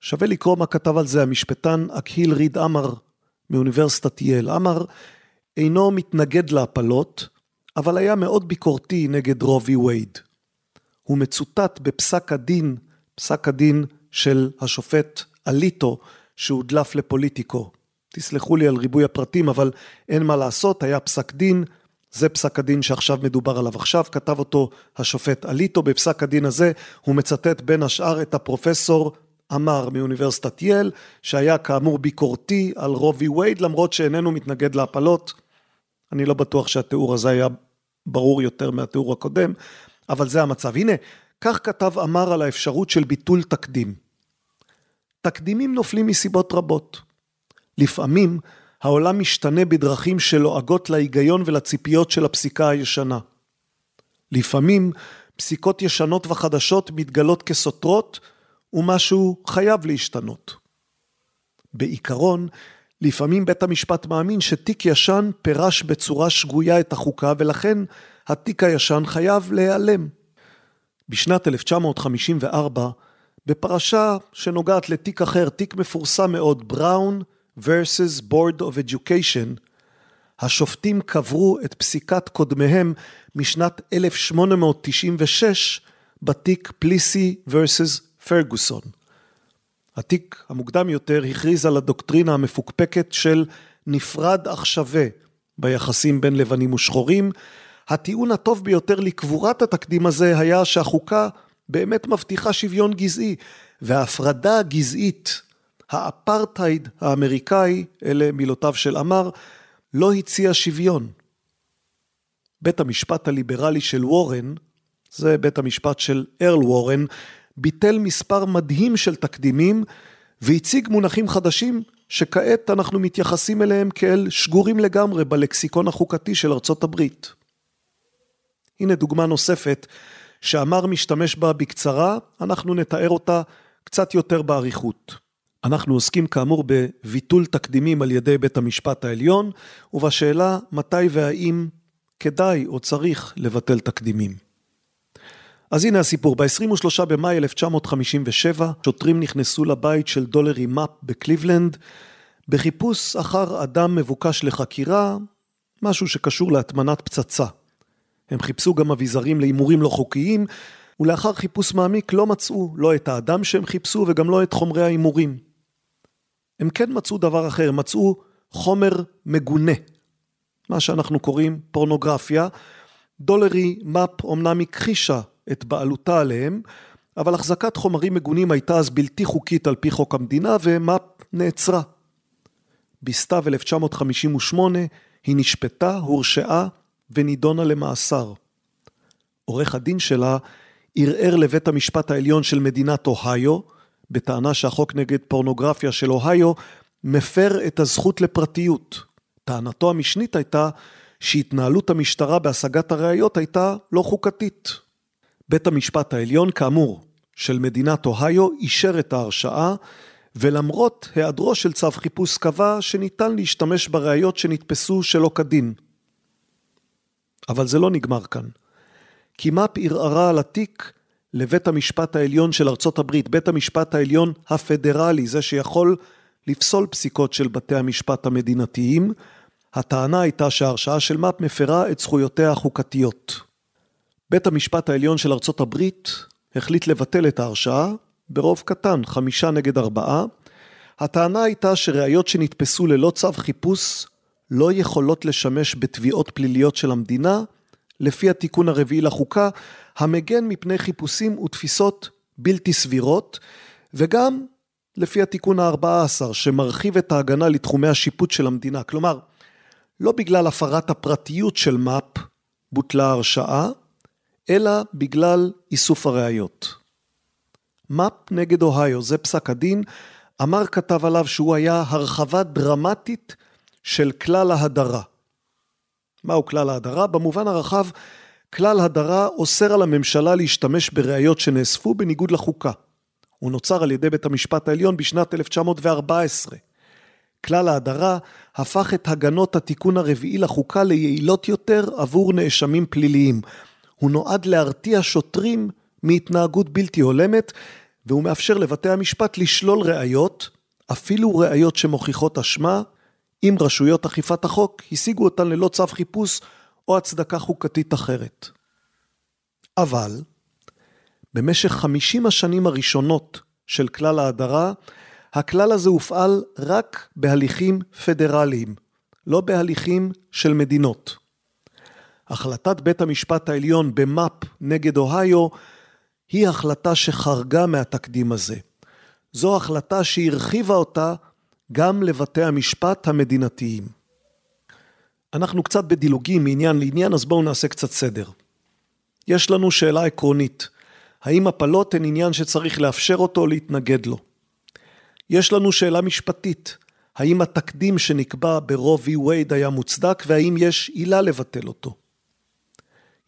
שווה לקרוא מה כתב על זה המשפטן אקהיל ריד עמר מאוניברסיטת יל. עמר אינו מתנגד להפלות, אבל היה מאוד ביקורתי נגד רובי וייד. הוא מצוטט בפסק הדין, פסק הדין של השופט אליטו, שהודלף לפוליטיקו. תסלחו לי על ריבוי הפרטים, אבל אין מה לעשות, היה פסק דין, זה פסק הדין שעכשיו מדובר עליו עכשיו, כתב אותו השופט אליטו, בפסק הדין הזה הוא מצטט בין השאר את הפרופסור אמר מאוניברסיטת יל, שהיה כאמור ביקורתי על רובי וייד, למרות שאיננו מתנגד להפלות. אני לא בטוח שהתיאור הזה היה ברור יותר מהתיאור הקודם, אבל זה המצב. הנה, כך כתב אמר על האפשרות של ביטול תקדים. תקדימים נופלים מסיבות רבות. לפעמים העולם משתנה בדרכים שלועגות להיגיון ולציפיות של הפסיקה הישנה. לפעמים פסיקות ישנות וחדשות מתגלות כסותרות ומשהו חייב להשתנות. בעיקרון, לפעמים בית המשפט מאמין שתיק ישן פירש בצורה שגויה את החוקה ולכן התיק הישן חייב להיעלם. בשנת 1954, בפרשה שנוגעת לתיק אחר, תיק מפורסם מאוד, בראון versus Board of Education, השופטים קברו את פסיקת קודמיהם משנת 1896 בתיק פליסי versus פרגוסון. התיק המוקדם יותר הכריז על הדוקטרינה המפוקפקת של נפרד אך שווה ביחסים בין לבנים ושחורים. הטיעון הטוב ביותר לקבורת התקדים הזה היה שהחוקה באמת מבטיחה שוויון גזעי, וההפרדה הגזעית, האפרטהייד האמריקאי, אלה מילותיו של עמר, לא הציע שוויון. בית המשפט הליברלי של וורן זה בית המשפט של ארל וורן, ביטל מספר מדהים של תקדימים והציג מונחים חדשים שכעת אנחנו מתייחסים אליהם כאל שגורים לגמרי בלקסיקון החוקתי של ארצות הברית. הנה דוגמה נוספת שאמר משתמש בה בקצרה, אנחנו נתאר אותה קצת יותר באריכות. אנחנו עוסקים כאמור בביטול תקדימים על ידי בית המשפט העליון, ובשאלה מתי והאם כדאי או צריך לבטל תקדימים. אז הנה הסיפור, ב-23 במאי 1957 שוטרים נכנסו לבית של דולרי מאפ בקליבלנד בחיפוש אחר אדם מבוקש לחקירה, משהו שקשור להטמנת פצצה. הם חיפשו גם אביזרים להימורים לא חוקיים, ולאחר חיפוש מעמיק לא מצאו לא את האדם שהם חיפשו וגם לא את חומרי ההימורים. הם כן מצאו דבר אחר, מצאו חומר מגונה, מה שאנחנו קוראים פורנוגרפיה. דולרי מאפ אמנם הכחישה את בעלותה עליהם, אבל החזקת חומרים מגונים הייתה אז בלתי חוקית על פי חוק המדינה, ומאפ נעצרה. בסתיו 1958 היא נשפטה, הורשעה ונידונה למאסר. עורך הדין שלה ערער לבית המשפט העליון של מדינת אוהיו, בטענה שהחוק נגד פורנוגרפיה של אוהיו מפר את הזכות לפרטיות. טענתו המשנית הייתה שהתנהלות המשטרה בהשגת הראיות הייתה לא חוקתית. בית המשפט העליון, כאמור, של מדינת אוהיו, אישר את ההרשעה, ולמרות היעדרו של צו חיפוש קבע שניתן להשתמש בראיות שנתפסו שלא כדין. אבל זה לא נגמר כאן. כי מפ ערערה על התיק לבית המשפט העליון של ארצות הברית, בית המשפט העליון הפדרלי, זה שיכול לפסול פסיקות של בתי המשפט המדינתיים. הטענה הייתה שההרשעה של מפ מפרה את זכויותיה החוקתיות. בית המשפט העליון של ארצות הברית החליט לבטל את ההרשעה ברוב קטן, חמישה נגד ארבעה. הטענה הייתה שראיות שנתפסו ללא צו חיפוש לא יכולות לשמש בתביעות פליליות של המדינה, לפי התיקון הרביעי לחוקה, המגן מפני חיפושים ותפיסות בלתי סבירות, וגם לפי התיקון ה-14, שמרחיב את ההגנה לתחומי השיפוט של המדינה. כלומר, לא בגלל הפרת הפרטיות של מפ בוטלה ההרשעה, אלא בגלל איסוף הראיות. מפ נגד אוהיו, זה פסק הדין, אמר כתב עליו שהוא היה הרחבה דרמטית של כלל ההדרה. מהו כלל ההדרה? במובן הרחב, כלל הדרה אוסר על הממשלה להשתמש בראיות שנאספו בניגוד לחוקה. הוא נוצר על ידי בית המשפט העליון בשנת 1914. כלל ההדרה הפך את הגנות התיקון הרביעי לחוקה ליעילות יותר עבור נאשמים פליליים. הוא נועד להרתיע שוטרים מהתנהגות בלתי הולמת, והוא מאפשר לבתי המשפט לשלול ראיות, אפילו ראיות שמוכיחות אשמה, אם רשויות אכיפת החוק השיגו אותן ללא צו חיפוש או הצדקה חוקתית אחרת. אבל, במשך 50 השנים הראשונות של כלל ההדרה, הכלל הזה הופעל רק בהליכים פדרליים, לא בהליכים של מדינות. החלטת בית המשפט העליון במאפ נגד אוהיו היא החלטה שחרגה מהתקדים הזה. זו החלטה שהרחיבה אותה גם לבתי המשפט המדינתיים. אנחנו קצת בדילוגים מעניין לעניין, אז בואו נעשה קצת סדר. יש לנו שאלה עקרונית, האם הפלות הן עניין שצריך לאפשר אותו או להתנגד לו? יש לנו שאלה משפטית, האם התקדים שנקבע ברוב וי וייד היה מוצדק והאם יש עילה לבטל אותו?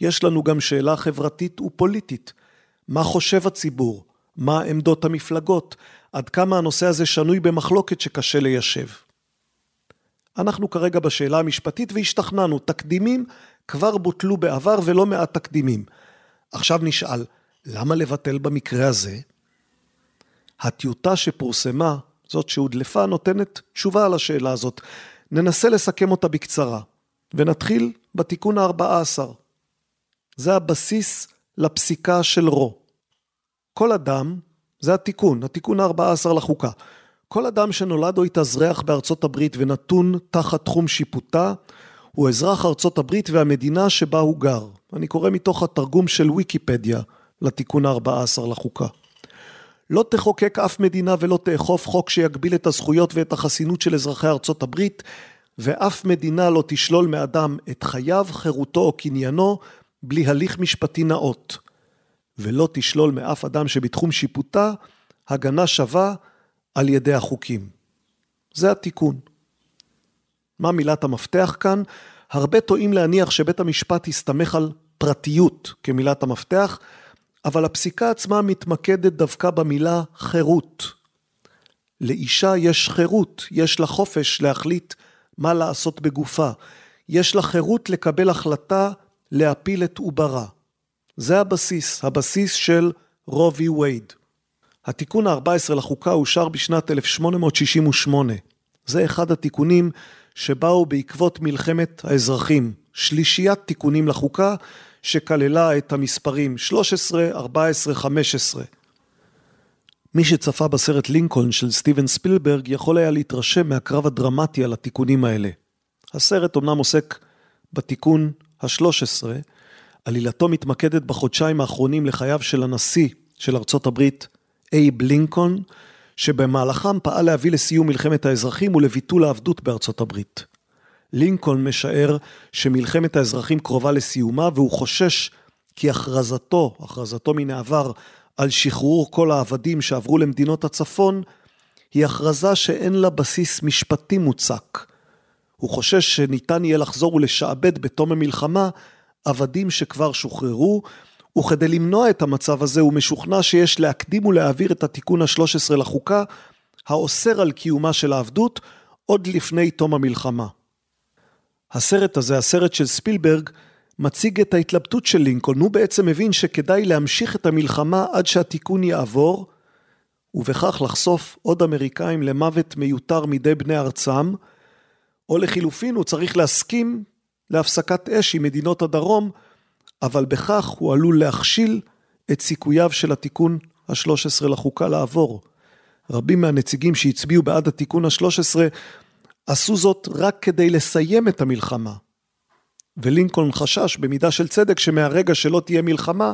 יש לנו גם שאלה חברתית ופוליטית, מה חושב הציבור? מה עמדות המפלגות? עד כמה הנושא הזה שנוי במחלוקת שקשה ליישב. אנחנו כרגע בשאלה המשפטית והשתכנענו, תקדימים כבר בוטלו בעבר ולא מעט תקדימים. עכשיו נשאל, למה לבטל במקרה הזה? הטיוטה שפורסמה, זאת שהודלפה, נותנת תשובה על השאלה הזאת. ננסה לסכם אותה בקצרה, ונתחיל בתיקון ה-14. זה הבסיס לפסיקה של רו. כל אדם, זה התיקון, התיקון ה-14 לחוקה. כל אדם שנולד או התאזרח בארצות הברית ונתון תחת תחום שיפוטה, הוא אזרח ארצות הברית והמדינה שבה הוא גר. אני קורא מתוך התרגום של ויקיפדיה לתיקון ה-14 לחוקה. לא תחוקק אף מדינה ולא תאכוף חוק שיגביל את הזכויות ואת החסינות של אזרחי ארצות הברית, ואף מדינה לא תשלול מאדם את חייו, חירותו או קניינו, בלי הליך משפטי נאות. ולא תשלול מאף אדם שבתחום שיפוטה הגנה שווה על ידי החוקים. זה התיקון. מה מילת המפתח כאן? הרבה טועים להניח שבית המשפט הסתמך על פרטיות כמילת המפתח, אבל הפסיקה עצמה מתמקדת דווקא במילה חירות. לאישה יש חירות, יש לה חופש להחליט מה לעשות בגופה. יש לה חירות לקבל החלטה להפיל את עוברה. זה הבסיס, הבסיס של רובי וייד. התיקון ה-14 לחוקה אושר בשנת 1868. זה אחד התיקונים שבאו בעקבות מלחמת האזרחים. שלישיית תיקונים לחוקה שכללה את המספרים 13, 14, 15. מי שצפה בסרט לינקולן של סטיבן ספילברג יכול היה להתרשם מהקרב הדרמטי על התיקונים האלה. הסרט אמנם עוסק בתיקון ה-13, עלילתו מתמקדת בחודשיים האחרונים לחייו של הנשיא של ארצות הברית, אייב לינקולן, שבמהלכם פעל להביא לסיום מלחמת האזרחים ולביטול העבדות בארצות הברית. לינקולן משער שמלחמת האזרחים קרובה לסיומה והוא חושש כי הכרזתו, הכרזתו מן העבר, על שחרור כל העבדים שעברו למדינות הצפון, היא הכרזה שאין לה בסיס משפטי מוצק. הוא חושש שניתן יהיה לחזור ולשעבד בתום המלחמה עבדים שכבר שוחררו, וכדי למנוע את המצב הזה הוא משוכנע שיש להקדים ולהעביר את התיקון ה-13 לחוקה, האוסר על קיומה של העבדות עוד לפני תום המלחמה. הסרט הזה, הסרט של ספילברג, מציג את ההתלבטות של לינקולן, הוא בעצם מבין שכדאי להמשיך את המלחמה עד שהתיקון יעבור, ובכך לחשוף עוד אמריקאים למוות מיותר מידי בני ארצם, או לחילופין הוא צריך להסכים להפסקת אש עם מדינות הדרום, אבל בכך הוא עלול להכשיל את סיכוייו של התיקון ה-13 לחוקה לעבור. רבים מהנציגים שהצביעו בעד התיקון ה-13 עשו זאת רק כדי לסיים את המלחמה. ולינקולן חשש במידה של צדק שמהרגע שלא תהיה מלחמה,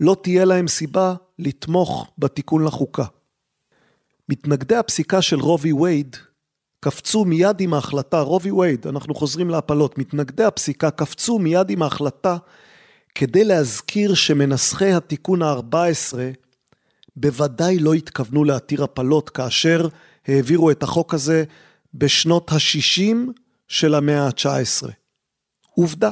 לא תהיה להם סיבה לתמוך בתיקון לחוקה. מתנגדי הפסיקה של רובי וייד קפצו מיד עם ההחלטה, רובי וייד, אנחנו חוזרים להפלות, מתנגדי הפסיקה קפצו מיד עם ההחלטה כדי להזכיר שמנסחי התיקון ה-14 בוודאי לא התכוונו להתיר הפלות כאשר העבירו את החוק הזה בשנות ה-60 של המאה ה-19. עובדה,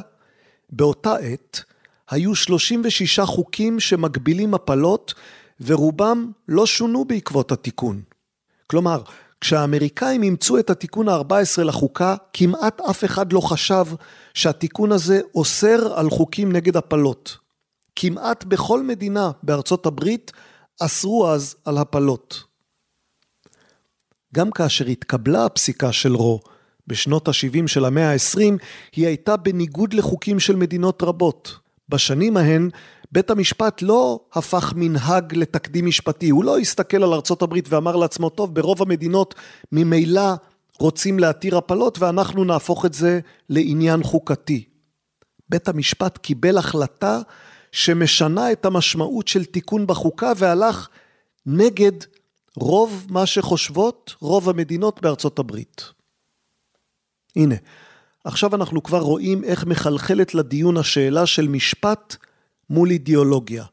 באותה עת היו 36 חוקים שמגבילים הפלות ורובם לא שונו בעקבות התיקון. כלומר, כשהאמריקאים אימצו את התיקון ה-14 לחוקה, כמעט אף אחד לא חשב שהתיקון הזה אוסר על חוקים נגד הפלות. כמעט בכל מדינה בארצות הברית אסרו אז על הפלות. גם כאשר התקבלה הפסיקה של רו בשנות ה-70 של המאה ה-20, היא הייתה בניגוד לחוקים של מדינות רבות. בשנים ההן, בית המשפט לא הפך מנהג לתקדים משפטי, הוא לא הסתכל על הברית ואמר לעצמו, טוב, ברוב המדינות ממילא רוצים להתיר הפלות ואנחנו נהפוך את זה לעניין חוקתי. בית המשפט קיבל החלטה שמשנה את המשמעות של תיקון בחוקה והלך נגד רוב מה שחושבות רוב המדינות בארצות הברית. הנה, עכשיו אנחנו כבר רואים איך מחלחלת לדיון השאלה של משפט מול אידיאולוגיה.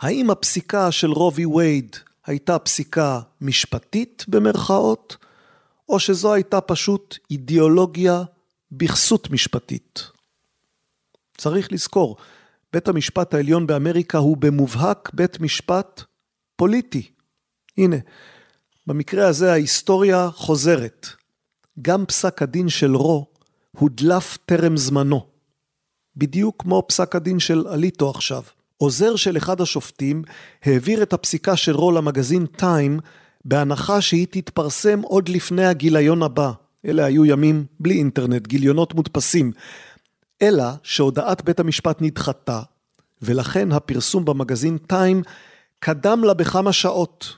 האם הפסיקה של רובי וייד הייתה פסיקה משפטית במרכאות, או שזו הייתה פשוט אידיאולוגיה בכסות משפטית? צריך לזכור, בית המשפט העליון באמריקה הוא במובהק בית משפט פוליטי. הנה, במקרה הזה ההיסטוריה חוזרת. גם פסק הדין של רו הודלף טרם זמנו. בדיוק כמו פסק הדין של אליטו עכשיו. עוזר של אחד השופטים העביר את הפסיקה של רו למגזין טיים בהנחה שהיא תתפרסם עוד לפני הגיליון הבא. אלה היו ימים בלי אינטרנט, גיליונות מודפסים. אלא שהודעת בית המשפט נדחתה, ולכן הפרסום במגזין טיים קדם לה בכמה שעות.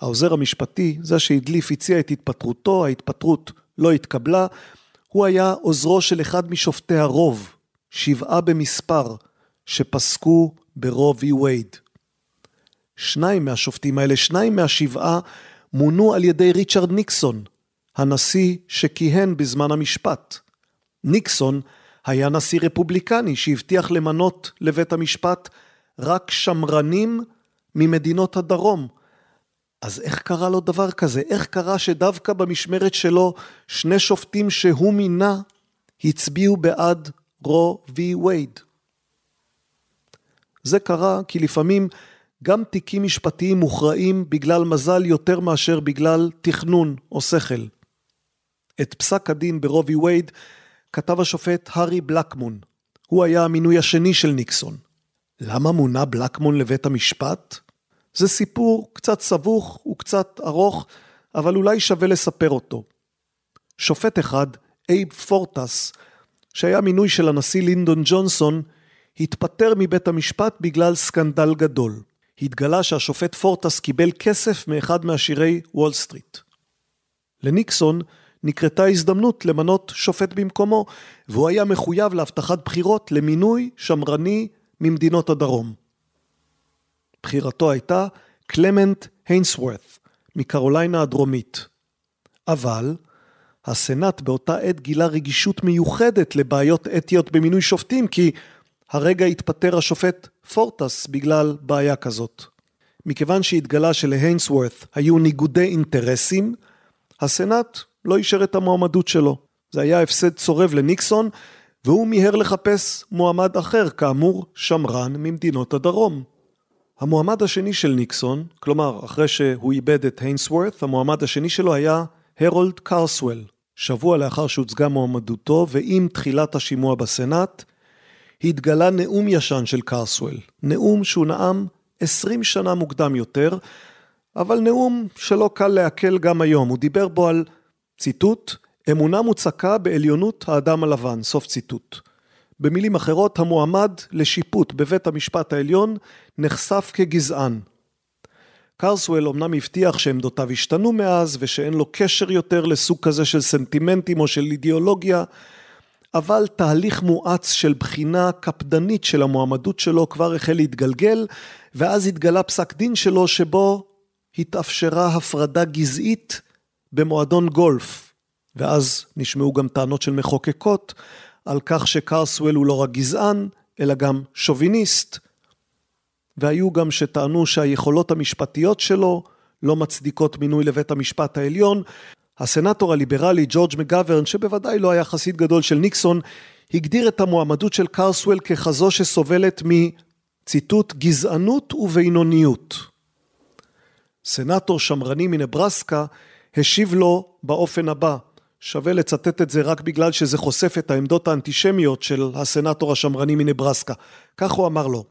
העוזר המשפטי, זה שהדליף, הציע את התפטרותו, ההתפטרות לא התקבלה, הוא היה עוזרו של אחד משופטי הרוב, שבעה במספר, שפסקו ברובי וייד. שניים מהשופטים האלה, שניים מהשבעה, מונו על ידי ריצ'רד ניקסון, הנשיא שכיהן בזמן המשפט. ניקסון היה נשיא רפובליקני שהבטיח למנות לבית המשפט רק שמרנים ממדינות הדרום. אז איך קרה לו דבר כזה? איך קרה שדווקא במשמרת שלו שני שופטים שהוא מינה הצביעו בעד רו וי וייד? זה קרה כי לפעמים גם תיקים משפטיים מוכרעים בגלל מזל יותר מאשר בגלל תכנון או שכל. את פסק הדין ברובי וייד כתב השופט הארי בלקמון. הוא היה המינוי השני של ניקסון. למה מונה בלקמון לבית המשפט? זה סיפור קצת סבוך וקצת ארוך, אבל אולי שווה לספר אותו. שופט אחד, אייב פורטס, שהיה מינוי של הנשיא לינדון ג'ונסון, התפטר מבית המשפט בגלל סקנדל גדול. התגלה שהשופט פורטס קיבל כסף מאחד מעשירי וול סטריט. לניקסון נקרתה הזדמנות למנות שופט במקומו, והוא היה מחויב להבטחת בחירות למינוי שמרני ממדינות הדרום. בחירתו הייתה קלמנט היינסוורת', מקרוליינה הדרומית. אבל הסנאט באותה עת גילה רגישות מיוחדת לבעיות אתיות במינוי שופטים, כי הרגע התפטר השופט פורטס בגלל בעיה כזאת. מכיוון שהתגלה שלהיינסוורת היו ניגודי אינטרסים, הסנאט לא אישר את המועמדות שלו. זה היה הפסד צורב לניקסון, והוא מיהר לחפש מועמד אחר, כאמור, שמרן ממדינות הדרום. המועמד השני של ניקסון, כלומר, אחרי שהוא איבד את היינסוורת, המועמד השני שלו היה הרולד קרסוול. שבוע לאחר שהוצגה מועמדותו, ועם תחילת השימוע בסנאט, התגלה נאום ישן של קרסוול. נאום שהוא נאם 20 שנה מוקדם יותר, אבל נאום שלא קל לעכל גם היום. הוא דיבר בו על, ציטוט, אמונה מוצקה בעליונות האדם הלבן, סוף ציטוט. במילים אחרות, המועמד לשיפוט בבית המשפט העליון נחשף כגזען. קרסוול אמנם הבטיח שעמדותיו השתנו מאז ושאין לו קשר יותר לסוג כזה של סנטימנטים או של אידיאולוגיה, אבל תהליך מואץ של בחינה קפדנית של המועמדות שלו כבר החל להתגלגל, ואז התגלה פסק דין שלו שבו התאפשרה הפרדה גזעית במועדון גולף. ואז נשמעו גם טענות של מחוקקות על כך שקרסוול הוא לא רק גזען, אלא גם שוביניסט. והיו גם שטענו שהיכולות המשפטיות שלו לא מצדיקות מינוי לבית המשפט העליון. הסנאטור הליברלי ג'ורג' מגוורן, שבוודאי לא היה חסיד גדול של ניקסון, הגדיר את המועמדות של קרסוול ככזו שסובלת מציטוט גזענות ובינוניות. סנאטור שמרני מנברסקה השיב לו באופן הבא, שווה לצטט את זה רק בגלל שזה חושף את העמדות האנטישמיות של הסנאטור השמרני מנברסקה. כך הוא אמר לו,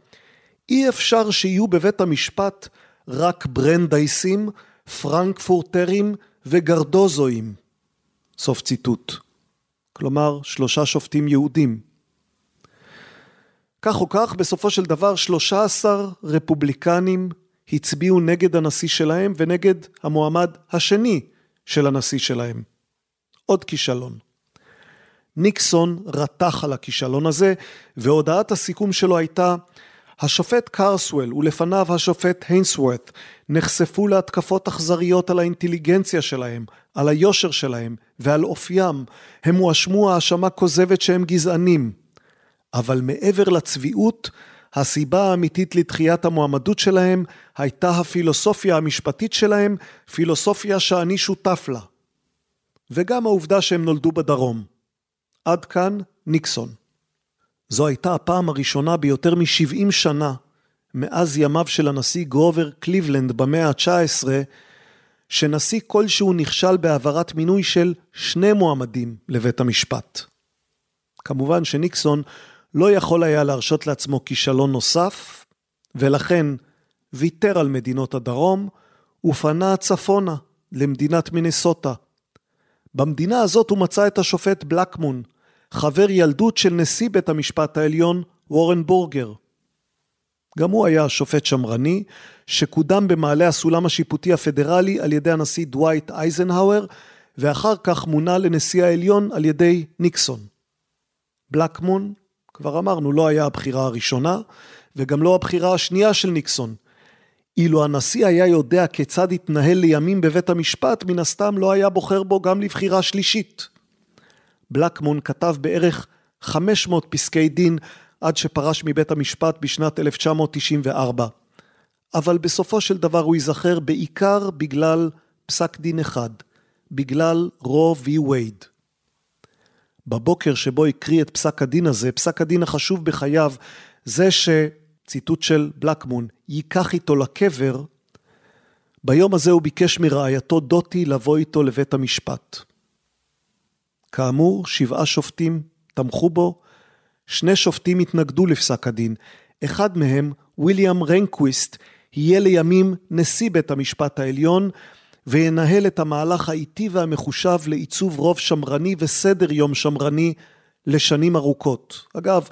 אי אפשר שיהיו בבית המשפט רק ברנדייסים, פרנקפורטרים וגרדוזואים. סוף ציטוט. כלומר, שלושה שופטים יהודים. כך או כך, בסופו של דבר, 13 רפובליקנים הצביעו נגד הנשיא שלהם ונגד המועמד השני של הנשיא שלהם. עוד כישלון. ניקסון רתח על הכישלון הזה, והודעת הסיכום שלו הייתה השופט קרסוול ולפניו השופט היינסוורת נחשפו להתקפות אכזריות על האינטליגנציה שלהם, על היושר שלהם ועל אופיים. הם הואשמו האשמה כוזבת שהם גזענים. אבל מעבר לצביעות, הסיבה האמיתית לדחיית המועמדות שלהם הייתה הפילוסופיה המשפטית שלהם, פילוסופיה שאני שותף לה. וגם העובדה שהם נולדו בדרום. עד כאן ניקסון. זו הייתה הפעם הראשונה ביותר מ-70 שנה מאז ימיו של הנשיא גרובר קליבלנד במאה ה-19, שנשיא כלשהו נכשל בהעברת מינוי של שני מועמדים לבית המשפט. כמובן שניקסון לא יכול היה להרשות לעצמו כישלון נוסף, ולכן ויתר על מדינות הדרום ופנה צפונה למדינת מינסוטה. במדינה הזאת הוא מצא את השופט בלקמון, חבר ילדות של נשיא בית המשפט העליון וורן בורגר. גם הוא היה שופט שמרני, שקודם במעלה הסולם השיפוטי הפדרלי על ידי הנשיא דווייט אייזנהאואר, ואחר כך מונה לנשיא העליון על ידי ניקסון. בלקמון, כבר אמרנו, לא היה הבחירה הראשונה, וגם לא הבחירה השנייה של ניקסון. אילו הנשיא היה יודע כיצד התנהל לימים בבית המשפט, מן הסתם לא היה בוחר בו גם לבחירה שלישית. בלקמון כתב בערך 500 פסקי דין עד שפרש מבית המשפט בשנת 1994. אבל בסופו של דבר הוא ייזכר בעיקר בגלל פסק דין אחד, בגלל רו וי וייד. בבוקר שבו הקריא את פסק הדין הזה, פסק הדין החשוב בחייו, זה שציטוט של בלקמון, ייקח איתו לקבר, ביום הזה הוא ביקש מרעייתו דוטי לבוא איתו לבית המשפט. כאמור, שבעה שופטים תמכו בו, שני שופטים התנגדו לפסק הדין. אחד מהם, ויליאם רנקוויסט, יהיה לימים נשיא בית המשפט העליון, וינהל את המהלך האיטי והמחושב לעיצוב רוב שמרני וסדר יום שמרני לשנים ארוכות. אגב,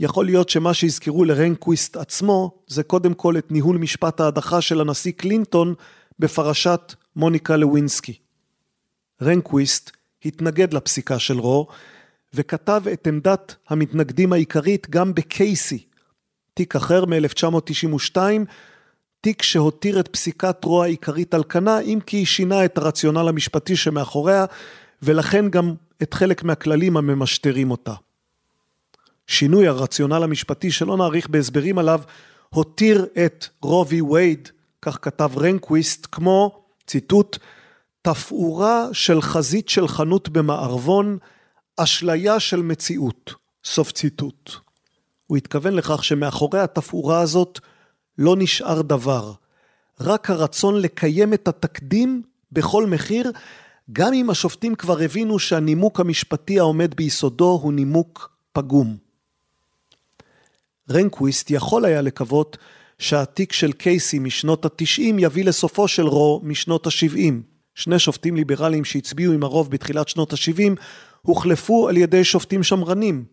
יכול להיות שמה שיזכרו לרנקוויסט עצמו, זה קודם כל את ניהול משפט ההדחה של הנשיא קלינטון בפרשת מוניקה לווינסקי. רנקוויסט התנגד לפסיקה של רו, וכתב את עמדת המתנגדים העיקרית גם בקייסי, תיק אחר מ-1992, תיק שהותיר את פסיקת רו העיקרית על כנה, אם כי שינה את הרציונל המשפטי שמאחוריה, ולכן גם את חלק מהכללים הממשטרים אותה. שינוי הרציונל המשפטי, שלא נאריך בהסברים עליו, הותיר את רובי וייד, כך כתב רנקוויסט, כמו, ציטוט, תפאורה של חזית של חנות במערבון, אשליה של מציאות. סוף ציטוט. הוא התכוון לכך שמאחורי התפאורה הזאת לא נשאר דבר. רק הרצון לקיים את התקדים בכל מחיר, גם אם השופטים כבר הבינו שהנימוק המשפטי העומד ביסודו הוא נימוק פגום. רנקוויסט יכול היה לקוות שהתיק של קייסי משנות התשעים יביא לסופו של רו משנות השבעים. שני שופטים ליברליים שהצביעו עם הרוב בתחילת שנות ה-70 הוחלפו על ידי שופטים שמרנים.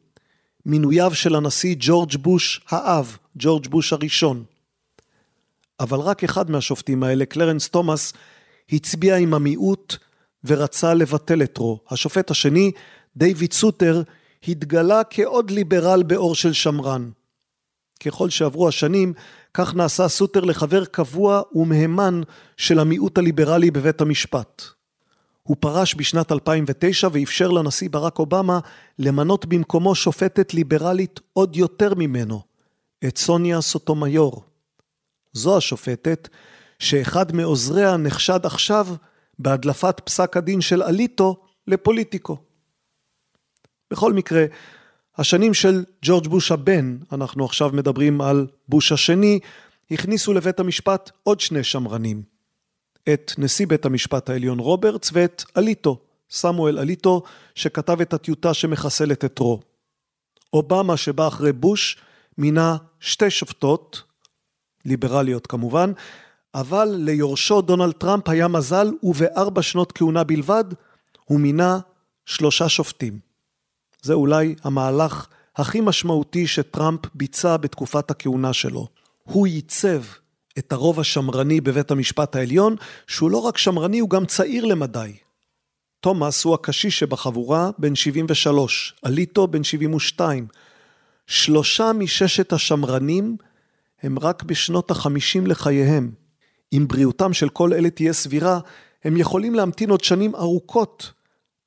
מינוייו של הנשיא ג'ורג' בוש האב, ג'ורג' בוש הראשון. אבל רק אחד מהשופטים האלה, קלרנס תומאס, הצביע עם המיעוט ורצה לבטל את רו. השופט השני, דיוויד סוטר, התגלה כעוד ליברל באור של שמרן. ככל שעברו השנים, כך נעשה סוטר לחבר קבוע ומהימן של המיעוט הליברלי בבית המשפט. הוא פרש בשנת 2009 ואפשר לנשיא ברק אובמה למנות במקומו שופטת ליברלית עוד יותר ממנו, את סוניה סוטומיור. זו השופטת שאחד מעוזריה נחשד עכשיו בהדלפת פסק הדין של אליטו לפוליטיקו. בכל מקרה, השנים של ג'ורג' בוש הבן, אנחנו עכשיו מדברים על בוש השני, הכניסו לבית המשפט עוד שני שמרנים. את נשיא בית המשפט העליון רוברטס ואת אליטו, סמואל אליטו, שכתב את הטיוטה שמחסלת את רו. אובמה שבא אחרי בוש מינה שתי שופטות, ליברליות כמובן, אבל ליורשו דונלד טראמפ היה מזל ובארבע שנות כהונה בלבד הוא מינה שלושה שופטים. זה אולי המהלך הכי משמעותי שטראמפ ביצע בתקופת הכהונה שלו. הוא ייצב את הרוב השמרני בבית המשפט העליון, שהוא לא רק שמרני, הוא גם צעיר למדי. תומאס הוא הקשיש שבחבורה, בן 73, אליטו בן 72. שלושה מששת השמרנים הם רק בשנות החמישים לחייהם. אם בריאותם של כל אלה תהיה סבירה, הם יכולים להמתין עוד שנים ארוכות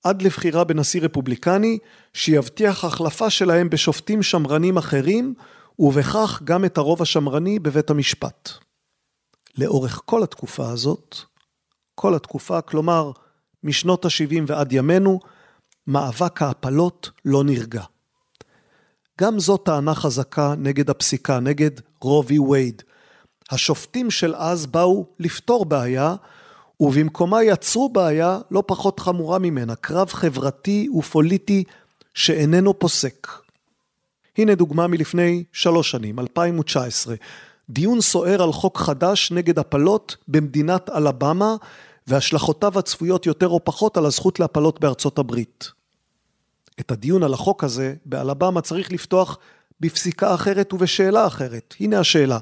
עד לבחירה בנשיא רפובליקני, שיבטיח החלפה שלהם בשופטים שמרנים אחרים, ובכך גם את הרוב השמרני בבית המשפט. לאורך כל התקופה הזאת, כל התקופה, כלומר משנות ה-70 ועד ימינו, מאבק ההפלות לא נרגע. גם זו טענה חזקה נגד הפסיקה, נגד רובי וייד. השופטים של אז באו לפתור בעיה, ובמקומה יצרו בעיה לא פחות חמורה ממנה, קרב חברתי ופוליטי שאיננו פוסק. הנה דוגמה מלפני שלוש שנים, 2019, דיון סוער על חוק חדש נגד הפלות במדינת אלבמה והשלכותיו הצפויות יותר או פחות על הזכות להפלות בארצות הברית. את הדיון על החוק הזה באלבמה צריך לפתוח בפסיקה אחרת ובשאלה אחרת. הנה השאלה,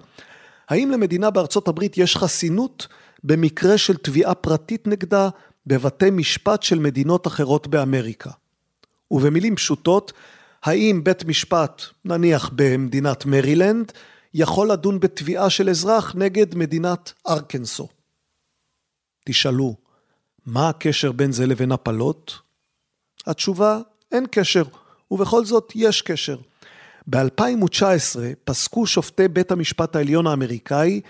האם למדינה בארצות הברית יש חסינות במקרה של תביעה פרטית נגדה בבתי משפט של מדינות אחרות באמריקה? ובמילים פשוטות, האם בית משפט, נניח במדינת מרילנד, יכול לדון בתביעה של אזרח נגד מדינת ארקנסו? תשאלו, מה הקשר בין זה לבין הפלות? התשובה, אין קשר, ובכל זאת יש קשר. ב-2019 פסקו שופטי בית המשפט העליון האמריקאי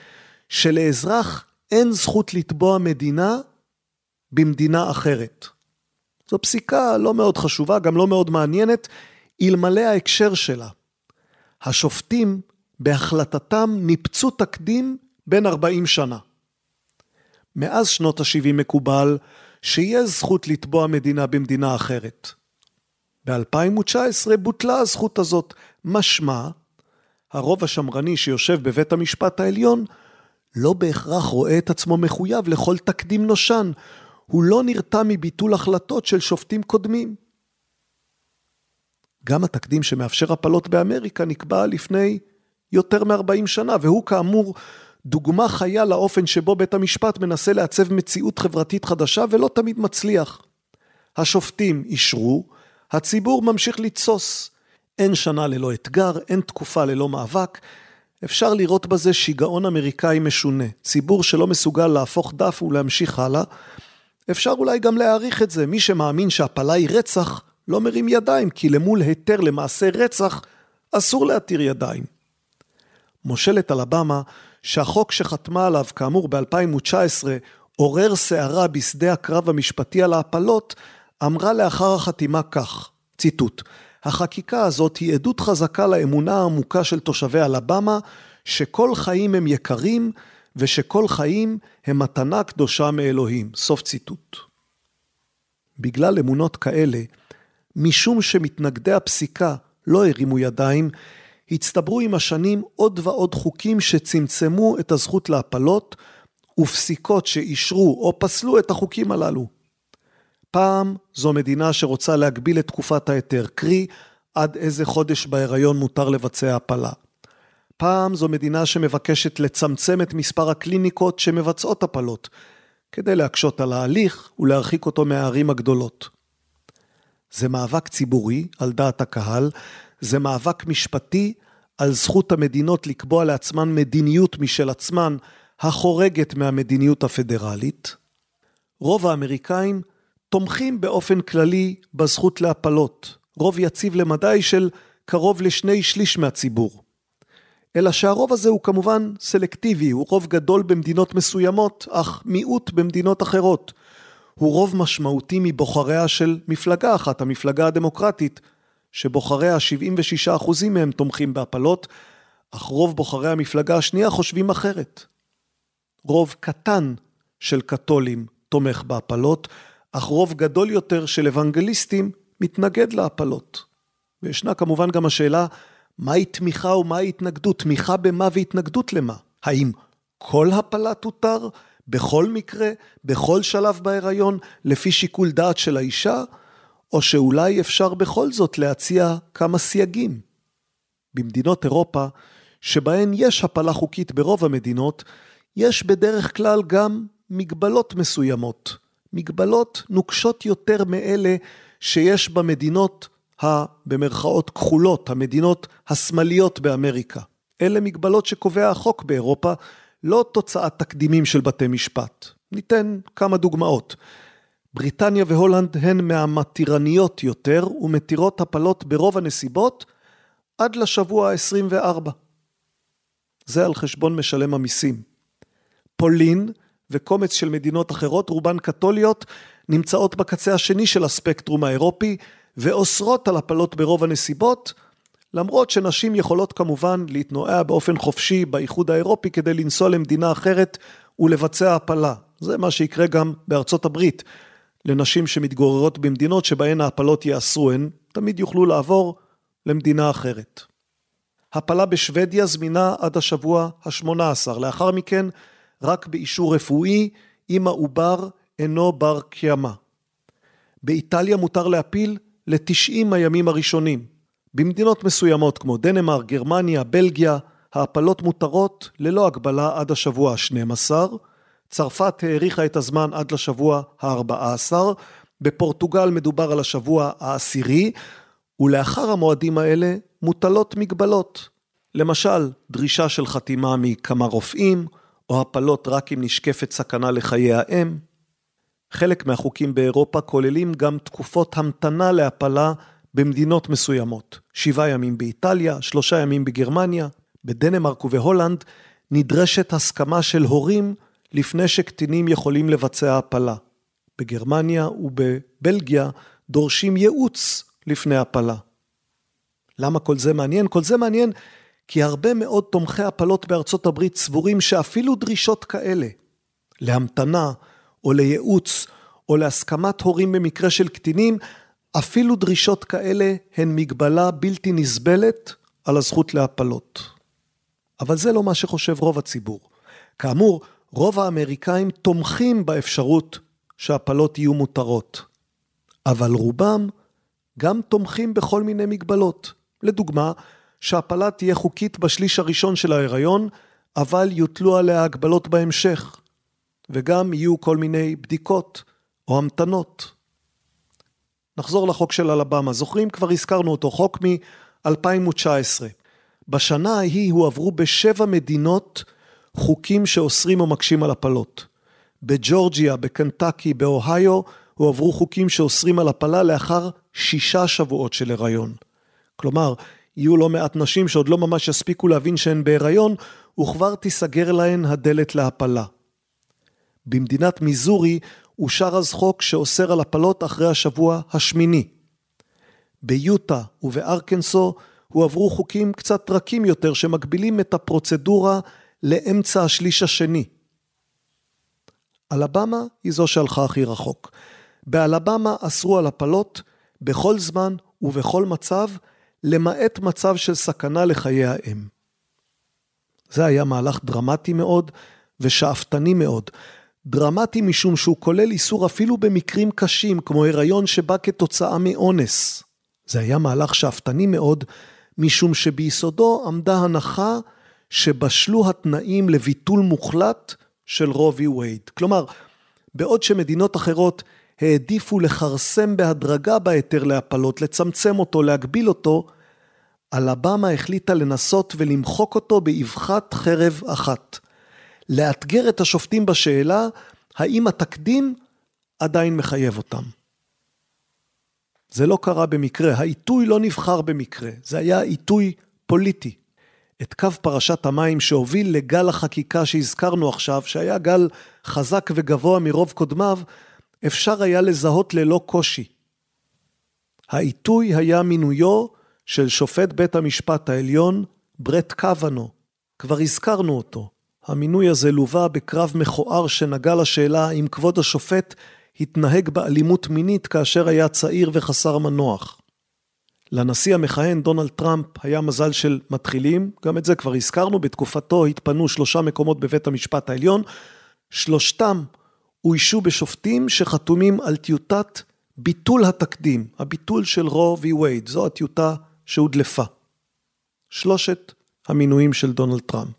שלאזרח אין זכות לתבוע מדינה במדינה אחרת. זו פסיקה לא מאוד חשובה, גם לא מאוד מעניינת, אלמלא ההקשר שלה. השופטים בהחלטתם ניפצו תקדים בן 40 שנה. מאז שנות ה-70 מקובל שיש זכות לתבוע מדינה במדינה אחרת. ב-2019 בוטלה הזכות הזאת, משמע, הרוב השמרני שיושב בבית המשפט העליון לא בהכרח רואה את עצמו מחויב לכל תקדים נושן, הוא לא נרתע מביטול החלטות של שופטים קודמים. גם התקדים שמאפשר הפלות באמריקה נקבע לפני יותר מ-40 שנה, והוא כאמור דוגמה חיה לאופן שבו בית המשפט מנסה לעצב מציאות חברתית חדשה ולא תמיד מצליח. השופטים אישרו, הציבור ממשיך לתסוס. אין שנה ללא אתגר, אין תקופה ללא מאבק. אפשר לראות בזה שיגעון אמריקאי משונה. ציבור שלא מסוגל להפוך דף ולהמשיך הלאה. אפשר אולי גם להעריך את זה. מי שמאמין שהפלה היא רצח, לא מרים ידיים, כי למול היתר למעשה רצח, אסור להתיר ידיים. מושלת אלבמה, שהחוק שחתמה עליו, כאמור ב-2019, עורר סערה בשדה הקרב המשפטי על ההפלות, אמרה לאחר החתימה כך, ציטוט: החקיקה הזאת היא עדות חזקה לאמונה העמוקה של תושבי אלבמה, שכל חיים הם יקרים, ושכל חיים הם מתנה קדושה מאלוהים. סוף ציטוט. בגלל אמונות כאלה, משום שמתנגדי הפסיקה לא הרימו ידיים, הצטברו עם השנים עוד ועוד חוקים שצמצמו את הזכות להפלות, ופסיקות שאישרו או פסלו את החוקים הללו. פעם זו מדינה שרוצה להגביל את תקופת ההיתר, קרי עד איזה חודש בהיריון מותר לבצע הפלה. פעם זו מדינה שמבקשת לצמצם את מספר הקליניקות שמבצעות הפלות, כדי להקשות על ההליך ולהרחיק אותו מהערים הגדולות. זה מאבק ציבורי, על דעת הקהל, זה מאבק משפטי על זכות המדינות לקבוע לעצמן מדיניות משל עצמן החורגת מהמדיניות הפדרלית. רוב האמריקאים תומכים באופן כללי בזכות להפלות, רוב יציב למדי של קרוב לשני שליש מהציבור. אלא שהרוב הזה הוא כמובן סלקטיבי, הוא רוב גדול במדינות מסוימות, אך מיעוט במדינות אחרות. הוא רוב משמעותי מבוחריה של מפלגה אחת, המפלגה הדמוקרטית, שבוחריה 76% מהם תומכים בהפלות, אך רוב בוחרי המפלגה השנייה חושבים אחרת. רוב קטן של קתולים תומך בהפלות, אך רוב גדול יותר של אוונגליסטים מתנגד להפלות. וישנה כמובן גם השאלה, מהי תמיכה ומהי התנגדות? תמיכה במה והתנגדות למה? האם כל הפלה תותר? בכל מקרה? בכל שלב בהיריון? לפי שיקול דעת של האישה? או שאולי אפשר בכל זאת להציע כמה סייגים. במדינות אירופה, שבהן יש הפלה חוקית ברוב המדינות, יש בדרך כלל גם מגבלות מסוימות. מגבלות נוקשות יותר מאלה שיש במדינות ה... במרכאות כחולות, המדינות השמאליות באמריקה. אלה מגבלות שקובע החוק באירופה, לא תוצאת תקדימים של בתי משפט. ניתן כמה דוגמאות. בריטניה והולנד הן מהמתירניות יותר ומתירות הפלות ברוב הנסיבות עד לשבוע ה-24. זה על חשבון משלם המיסים. פולין וקומץ של מדינות אחרות, רובן קתוליות, נמצאות בקצה השני של הספקטרום האירופי ואוסרות על הפלות ברוב הנסיבות, למרות שנשים יכולות כמובן להתנועע באופן חופשי באיחוד האירופי כדי לנסוע למדינה אחרת ולבצע הפלה. זה מה שיקרה גם בארצות הברית. לנשים שמתגוררות במדינות שבהן ההפלות ייאסרו, הן תמיד יוכלו לעבור למדינה אחרת. הפלה בשוודיה זמינה עד השבוע ה-18, לאחר מכן רק באישור רפואי אם העובר אינו בר קיימא. באיטליה מותר להפיל ל-90 הימים הראשונים. במדינות מסוימות כמו דנמרק, גרמניה, בלגיה, ההפלות מותרות ללא הגבלה עד השבוע ה-12, צרפת האריכה את הזמן עד לשבוע ה-14, בפורטוגל מדובר על השבוע העשירי, ולאחר המועדים האלה מוטלות מגבלות. למשל, דרישה של חתימה מכמה רופאים, או הפלות רק אם נשקפת סכנה לחיי האם. חלק מהחוקים באירופה כוללים גם תקופות המתנה להפלה במדינות מסוימות. שבעה ימים באיטליה, שלושה ימים בגרמניה, בדנמרק ובהולנד נדרשת הסכמה של הורים לפני שקטינים יכולים לבצע הפלה. בגרמניה ובבלגיה דורשים ייעוץ לפני הפלה. למה כל זה מעניין? כל זה מעניין כי הרבה מאוד תומכי הפלות בארצות הברית סבורים שאפילו דרישות כאלה, להמתנה או לייעוץ או להסכמת הורים במקרה של קטינים, אפילו דרישות כאלה הן מגבלה בלתי נסבלת על הזכות להפלות. אבל זה לא מה שחושב רוב הציבור. כאמור, רוב האמריקאים תומכים באפשרות שהפלות יהיו מותרות, אבל רובם גם תומכים בכל מיני מגבלות. לדוגמה, שהפלה תהיה חוקית בשליש הראשון של ההיריון, אבל יוטלו עליה הגבלות בהמשך, וגם יהיו כל מיני בדיקות או המתנות. נחזור לחוק של אלבמה. זוכרים? כבר הזכרנו אותו, חוק מ-2019. בשנה ההיא הועברו בשבע מדינות חוקים שאוסרים או מקשים על הפלות. בג'ורג'יה, בקנטקי, באוהיו, הועברו חוקים שאוסרים על הפלה לאחר שישה שבועות של הריון. כלומר, יהיו לא מעט נשים שעוד לא ממש יספיקו להבין שהן בהיריון, וכבר תיסגר להן הדלת להפלה. במדינת מיזורי אושר אז חוק שאוסר על הפלות אחרי השבוע השמיני. ביוטה ובארקנסו הועברו חוקים קצת רכים יותר שמגבילים את הפרוצדורה לאמצע השליש השני. אלבמה היא זו שהלכה הכי רחוק. באלבמה אסרו על הפלות בכל זמן ובכל מצב, למעט מצב של סכנה לחיי האם. זה היה מהלך דרמטי מאוד ושאפתני מאוד. דרמטי משום שהוא כולל איסור אפילו במקרים קשים, כמו הריון שבא כתוצאה מאונס. זה היה מהלך שאפתני מאוד, משום שביסודו עמדה הנחה שבשלו התנאים לביטול מוחלט של רובי וייד. כלומר, בעוד שמדינות אחרות העדיפו לכרסם בהדרגה בהיתר להפלות, לצמצם אותו, להגביל אותו, אלבמה החליטה לנסות ולמחוק אותו באבחת חרב אחת. לאתגר את השופטים בשאלה האם התקדים עדיין מחייב אותם. זה לא קרה במקרה, העיתוי לא נבחר במקרה, זה היה עיתוי פוליטי. את קו פרשת המים שהוביל לגל החקיקה שהזכרנו עכשיו, שהיה גל חזק וגבוה מרוב קודמיו, אפשר היה לזהות ללא קושי. העיתוי היה מינויו של שופט בית המשפט העליון, ברט קוונו. כבר הזכרנו אותו. המינוי הזה לווה בקרב מכוער שנגע לשאלה אם כבוד השופט התנהג באלימות מינית כאשר היה צעיר וחסר מנוח. לנשיא המכהן דונלד טראמפ היה מזל של מתחילים, גם את זה כבר הזכרנו, בתקופתו התפנו שלושה מקומות בבית המשפט העליון, שלושתם אוישו בשופטים שחתומים על טיוטת ביטול התקדים, הביטול של רו וי וייד, זו הטיוטה שהודלפה. שלושת המינויים של דונלד טראמפ.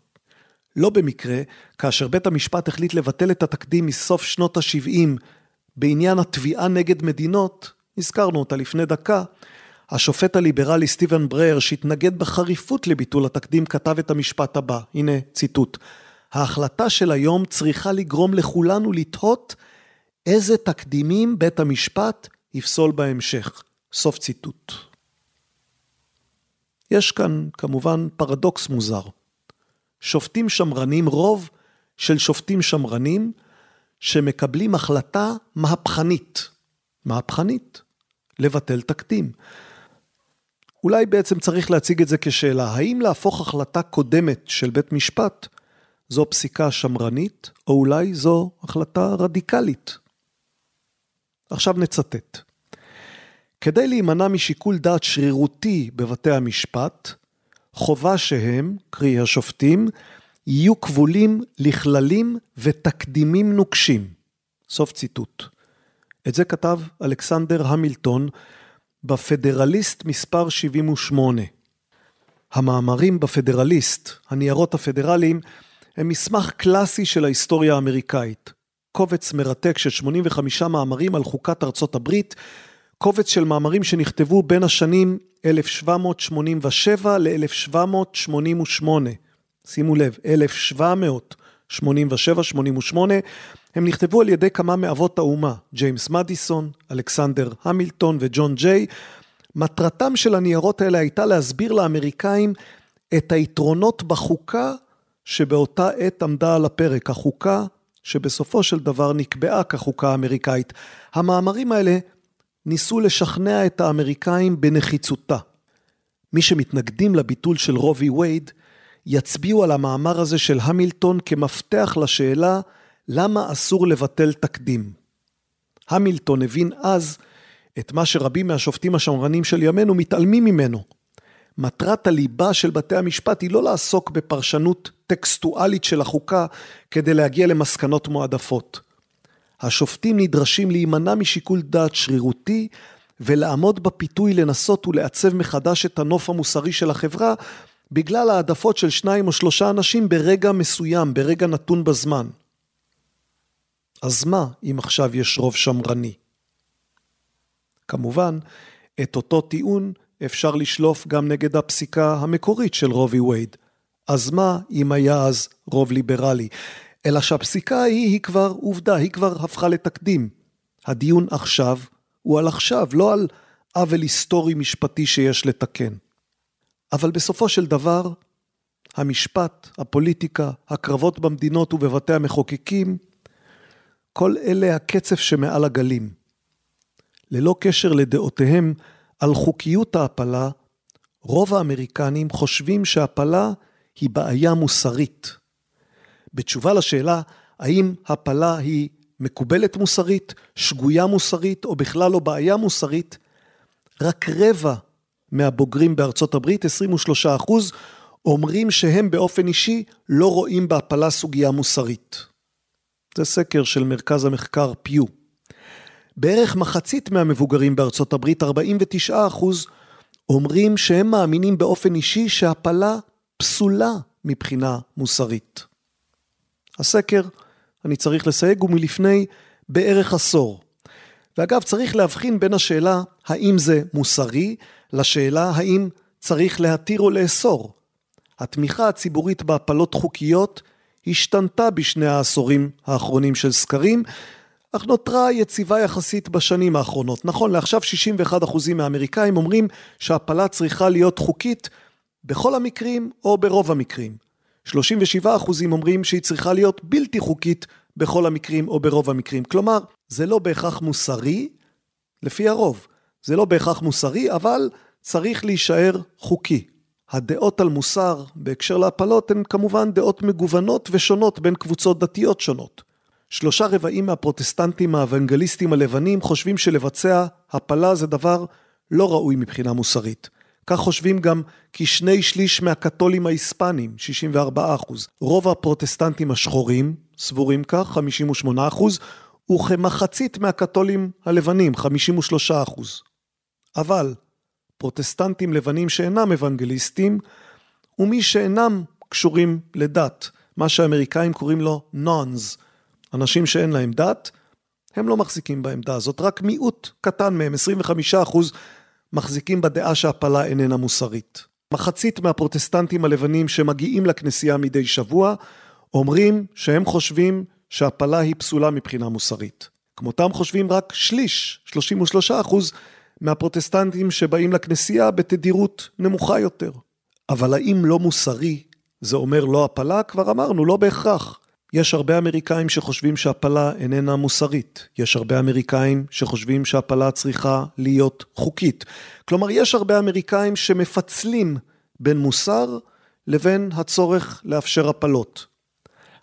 לא במקרה, כאשר בית המשפט החליט לבטל את התקדים מסוף שנות ה-70 בעניין התביעה נגד מדינות, הזכרנו אותה לפני דקה, השופט הליברלי סטיבן ברייר, שהתנגד בחריפות לביטול התקדים, כתב את המשפט הבא, הנה ציטוט: ההחלטה של היום צריכה לגרום לכולנו לתהות איזה תקדימים בית המשפט יפסול בהמשך. סוף ציטוט. יש כאן כמובן פרדוקס מוזר. שופטים שמרנים, רוב של שופטים שמרנים, שמקבלים החלטה מהפכנית. מהפכנית. לבטל תקדים. אולי בעצם צריך להציג את זה כשאלה, האם להפוך החלטה קודמת של בית משפט זו פסיקה שמרנית, או אולי זו החלטה רדיקלית? עכשיו נצטט. כדי להימנע משיקול דעת שרירותי בבתי המשפט, חובה שהם, קרי השופטים, יהיו כבולים לכללים ותקדימים נוקשים. סוף ציטוט. את זה כתב אלכסנדר המילטון בפדרליסט מספר 78. המאמרים בפדרליסט, הניירות הפדרליים, הם מסמך קלאסי של ההיסטוריה האמריקאית. קובץ מרתק של 85 מאמרים על חוקת ארצות הברית, קובץ של מאמרים שנכתבו בין השנים 1787 ל-1788. שימו לב, 1787-88, הם נכתבו על ידי כמה מאבות האומה, ג'יימס מדיסון, אלכסנדר המילטון וג'ון ג'יי, מטרתם של הניירות האלה הייתה להסביר לאמריקאים את היתרונות בחוקה שבאותה עת עמדה על הפרק, החוקה שבסופו של דבר נקבעה כחוקה האמריקאית. המאמרים האלה ניסו לשכנע את האמריקאים בנחיצותה. מי שמתנגדים לביטול של רובי וייד, יצביעו על המאמר הזה של המילטון כמפתח לשאלה למה אסור לבטל תקדים. המילטון הבין אז את מה שרבים מהשופטים השמרנים של ימינו מתעלמים ממנו. מטרת הליבה של בתי המשפט היא לא לעסוק בפרשנות טקסטואלית של החוקה כדי להגיע למסקנות מועדפות. השופטים נדרשים להימנע משיקול דעת שרירותי ולעמוד בפיתוי לנסות ולעצב מחדש את הנוף המוסרי של החברה בגלל העדפות של שניים או שלושה אנשים ברגע מסוים, ברגע נתון בזמן. אז מה אם עכשיו יש רוב שמרני? כמובן, את אותו טיעון אפשר לשלוף גם נגד הפסיקה המקורית של רובי וייד. אז מה אם היה אז רוב ליברלי? אלא שהפסיקה ההיא היא כבר עובדה, היא כבר הפכה לתקדים. הדיון עכשיו הוא על עכשיו, לא על עוול היסטורי משפטי שיש לתקן. אבל בסופו של דבר, המשפט, הפוליטיקה, הקרבות במדינות ובבתי המחוקקים, כל אלה הקצף שמעל הגלים. ללא קשר לדעותיהם על חוקיות ההפלה, רוב האמריקנים חושבים שהפלה היא בעיה מוסרית. בתשובה לשאלה האם הפלה היא מקובלת מוסרית, שגויה מוסרית או בכלל לא בעיה מוסרית, רק רבע מהבוגרים בארצות הברית, 23 אחוז, אומרים שהם באופן אישי לא רואים בהפלה סוגיה מוסרית. זה סקר של מרכז המחקר פיו. בערך מחצית מהמבוגרים בארצות הברית, 49 אחוז, אומרים שהם מאמינים באופן אישי שהפלה פסולה מבחינה מוסרית. הסקר, אני צריך לסייג, הוא מלפני בערך עשור. ואגב, צריך להבחין בין השאלה האם זה מוסרי, לשאלה האם צריך להתיר או לאסור. התמיכה הציבורית בהפלות חוקיות השתנתה בשני העשורים האחרונים של סקרים, אך נותרה יציבה יחסית בשנים האחרונות. נכון, לעכשיו 61% מהאמריקאים אומרים שהפלה צריכה להיות חוקית בכל המקרים או ברוב המקרים. 37% אומרים שהיא צריכה להיות בלתי חוקית בכל המקרים או ברוב המקרים. כלומר, זה לא בהכרח מוסרי, לפי הרוב. זה לא בהכרח מוסרי, אבל צריך להישאר חוקי. הדעות על מוסר בהקשר להפלות הן כמובן דעות מגוונות ושונות בין קבוצות דתיות שונות. שלושה רבעים מהפרוטסטנטים האוונגליסטים הלבנים חושבים שלבצע הפלה זה דבר לא ראוי מבחינה מוסרית. כך חושבים גם כשני שליש מהקתולים ההיספנים, 64 אחוז. רוב הפרוטסטנטים השחורים סבורים כך, 58 אחוז, וכמחצית מהקתולים הלבנים, 53 אחוז. אבל פרוטסטנטים לבנים שאינם אוונגליסטים, ומי שאינם קשורים לדת, מה שהאמריקאים קוראים לו נונס, אנשים שאין להם דת, הם לא מחזיקים בעמדה הזאת, רק מיעוט קטן מהם, 25% מחזיקים בדעה שהפלה איננה מוסרית. מחצית מהפרוטסטנטים הלבנים שמגיעים לכנסייה מדי שבוע, אומרים שהם חושבים שהפלה היא פסולה מבחינה מוסרית. כמותם חושבים רק שליש, 33 אחוז, מהפרוטסטנטים שבאים לכנסייה בתדירות נמוכה יותר. אבל האם לא מוסרי זה אומר לא הפלה? כבר אמרנו, לא בהכרח. יש הרבה אמריקאים שחושבים שהפלה איננה מוסרית. יש הרבה אמריקאים שחושבים שהפלה צריכה להיות חוקית. כלומר, יש הרבה אמריקאים שמפצלים בין מוסר לבין הצורך לאפשר הפלות.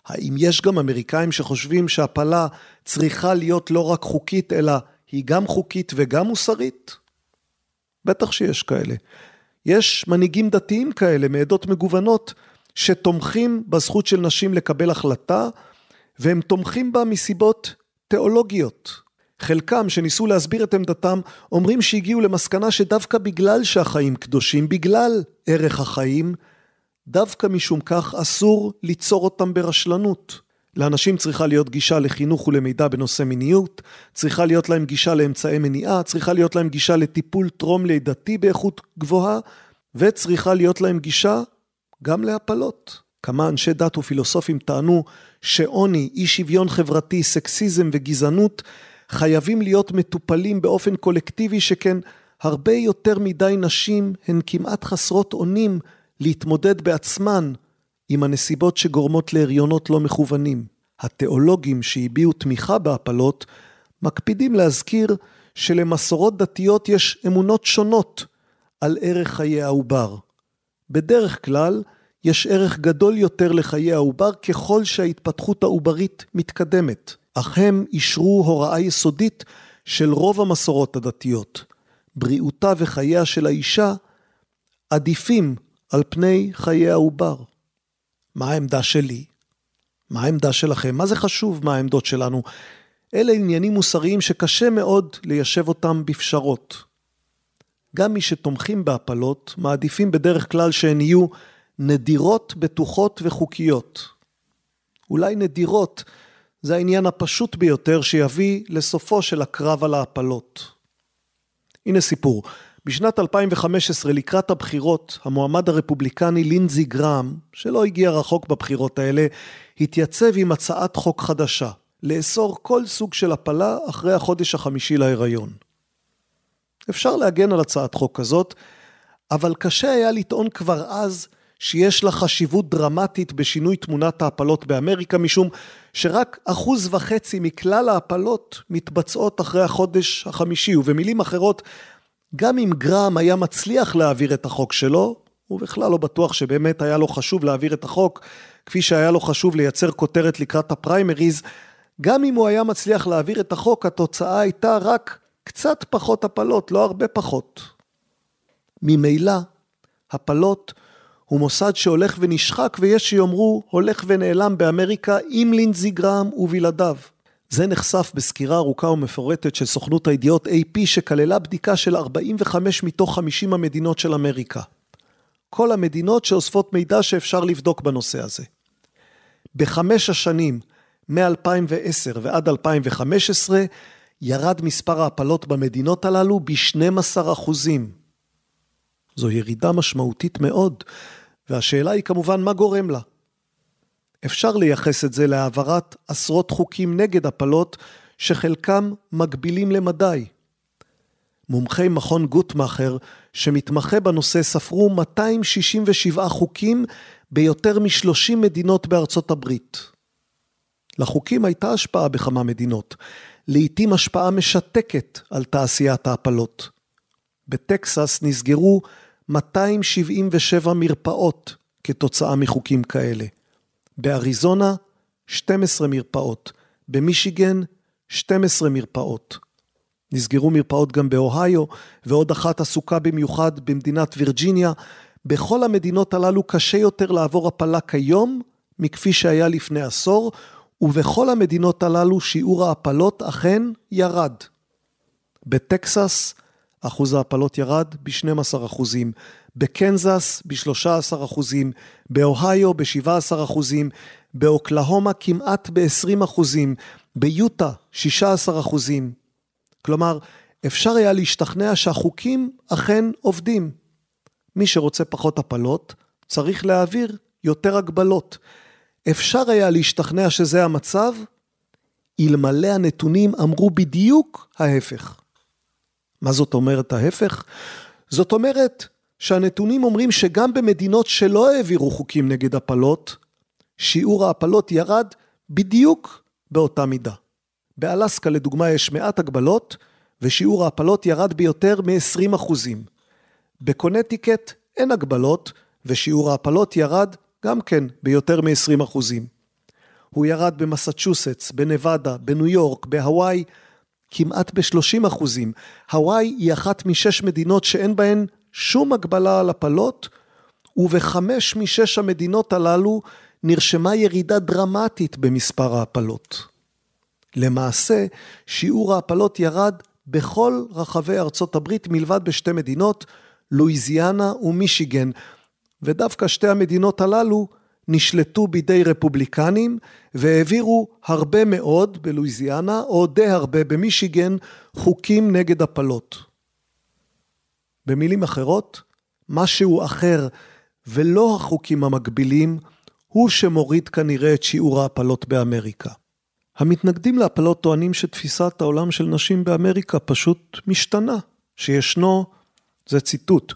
האם יש גם אמריקאים שחושבים שהפלה צריכה להיות לא רק חוקית, אלא היא גם חוקית וגם מוסרית? בטח שיש כאלה. יש מנהיגים דתיים כאלה מעדות מגוונות שתומכים בזכות של נשים לקבל החלטה, והם תומכים בה מסיבות תיאולוגיות. חלקם שניסו להסביר את עמדתם אומרים שהגיעו למסקנה שדווקא בגלל שהחיים קדושים, בגלל ערך החיים, דווקא משום כך אסור ליצור אותם ברשלנות. לאנשים צריכה להיות גישה לחינוך ולמידע בנושא מיניות, צריכה להיות להם גישה לאמצעי מניעה, צריכה להיות להם גישה לטיפול טרום לידתי באיכות גבוהה, וצריכה להיות להם גישה גם להפלות. כמה אנשי דת ופילוסופים טענו שעוני, אי שוויון חברתי, סקסיזם וגזענות חייבים להיות מטופלים באופן קולקטיבי שכן הרבה יותר מדי נשים הן כמעט חסרות אונים להתמודד בעצמן עם הנסיבות שגורמות להריונות לא מכוונים. התיאולוגים שהביעו תמיכה בהפלות מקפידים להזכיר שלמסורות דתיות יש אמונות שונות על ערך חיי העובר. בדרך כלל, יש ערך גדול יותר לחיי העובר ככל שההתפתחות העוברית מתקדמת, אך הם אישרו הוראה יסודית של רוב המסורות הדתיות. בריאותה וחייה של האישה עדיפים על פני חיי העובר. מה העמדה שלי? מה העמדה שלכם? מה זה חשוב מה העמדות שלנו? אלה עניינים מוסריים שקשה מאוד ליישב אותם בפשרות. גם מי שתומכים בהפלות מעדיפים בדרך כלל שהן יהיו נדירות, בטוחות וחוקיות. אולי נדירות זה העניין הפשוט ביותר שיביא לסופו של הקרב על ההפלות. הנה סיפור. בשנת 2015 לקראת הבחירות, המועמד הרפובליקני לינזי גרם, שלא הגיע רחוק בבחירות האלה, התייצב עם הצעת חוק חדשה, לאסור כל סוג של הפלה אחרי החודש החמישי להיריון. אפשר להגן על הצעת חוק כזאת, אבל קשה היה לטעון כבר אז שיש לה חשיבות דרמטית בשינוי תמונת ההפלות באמריקה, משום שרק אחוז וחצי מכלל ההפלות מתבצעות אחרי החודש החמישי, ובמילים אחרות, גם אם גרם היה מצליח להעביר את החוק שלו, הוא בכלל לא בטוח שבאמת היה לו חשוב להעביר את החוק, כפי שהיה לו חשוב לייצר כותרת לקראת הפריימריז, גם אם הוא היה מצליח להעביר את החוק, התוצאה הייתה רק קצת פחות הפלות, לא הרבה פחות. ממילא, הפלות הוא מוסד שהולך ונשחק, ויש שיאמרו הולך ונעלם באמריקה עם לינזי גרם ובלעדיו. זה נחשף בסקירה ארוכה ומפורטת של סוכנות הידיעות AP שכללה בדיקה של 45 מתוך 50 המדינות של אמריקה. כל המדינות שאוספות מידע שאפשר לבדוק בנושא הזה. בחמש השנים, מ-2010 ועד 2015, ירד מספר ההפלות במדינות הללו ב-12 אחוזים. זו ירידה משמעותית מאוד, והשאלה היא כמובן מה גורם לה. אפשר לייחס את זה להעברת עשרות חוקים נגד הפלות, שחלקם מגבילים למדי. מומחי מכון גוטמאכר, שמתמחה בנושא, ספרו 267 חוקים ביותר מ-30 מדינות בארצות הברית. לחוקים הייתה השפעה בכמה מדינות, לעתים השפעה משתקת על תעשיית ההפלות. בטקסס נסגרו 277 מרפאות כתוצאה מחוקים כאלה. באריזונה, 12 מרפאות. במישיגן, 12 מרפאות. נסגרו מרפאות גם באוהיו, ועוד אחת עסוקה במיוחד במדינת וירג'יניה. בכל המדינות הללו קשה יותר לעבור הפלה כיום מכפי שהיה לפני עשור, ובכל המדינות הללו שיעור ההפלות אכן ירד. בטקסס אחוז ההפלות ירד ב-12 אחוזים, בקנזס ב-13 אחוזים, באוהיו ב-17 אחוזים, באוקלהומה כמעט ב-20 אחוזים, ביוטה 16 אחוזים. כלומר, אפשר היה להשתכנע שהחוקים אכן עובדים. מי שרוצה פחות הפלות, צריך להעביר יותר הגבלות. אפשר היה להשתכנע שזה המצב, אלמלא הנתונים אמרו בדיוק ההפך. מה זאת אומרת ההפך? זאת אומרת שהנתונים אומרים שגם במדינות שלא העבירו חוקים נגד הפלות, שיעור ההפלות ירד בדיוק באותה מידה. באלסקה לדוגמה יש מעט הגבלות, ושיעור ההפלות ירד ביותר מ-20 אחוזים. בקונטיקט אין הגבלות, ושיעור ההפלות ירד גם כן ביותר מ-20 אחוזים. הוא ירד במסצ'וסטס, בנבדה, בניו יורק, בהוואי, כמעט ב-30 אחוזים. הוואי היא אחת משש מדינות שאין בהן שום הגבלה על הפלות, ובחמש משש המדינות הללו נרשמה ירידה דרמטית במספר ההפלות. למעשה, שיעור ההפלות ירד בכל רחבי ארצות הברית מלבד בשתי מדינות, לואיזיאנה ומישיגן, ודווקא שתי המדינות הללו נשלטו בידי רפובליקנים והעבירו הרבה מאוד בלואיזיאנה או די הרבה במישיגן חוקים נגד הפלות. במילים אחרות, משהו אחר ולא החוקים המקבילים הוא שמוריד כנראה את שיעור ההפלות באמריקה. המתנגדים להפלות טוענים שתפיסת העולם של נשים באמריקה פשוט משתנה, שישנו, זה ציטוט,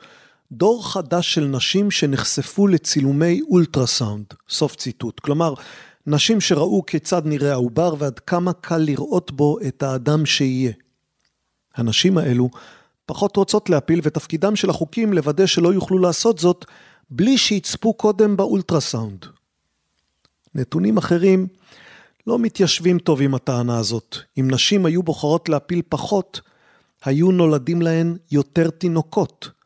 דור חדש של נשים שנחשפו לצילומי אולטרסאונד, סוף ציטוט. כלומר, נשים שראו כיצד נראה העובר ועד כמה קל לראות בו את האדם שיהיה. הנשים האלו פחות רוצות להפיל ותפקידם של החוקים לוודא שלא יוכלו לעשות זאת בלי שיצפו קודם באולטרסאונד. נתונים אחרים לא מתיישבים טוב עם הטענה הזאת. אם נשים היו בוחרות להפיל פחות, היו נולדים להן יותר תינוקות.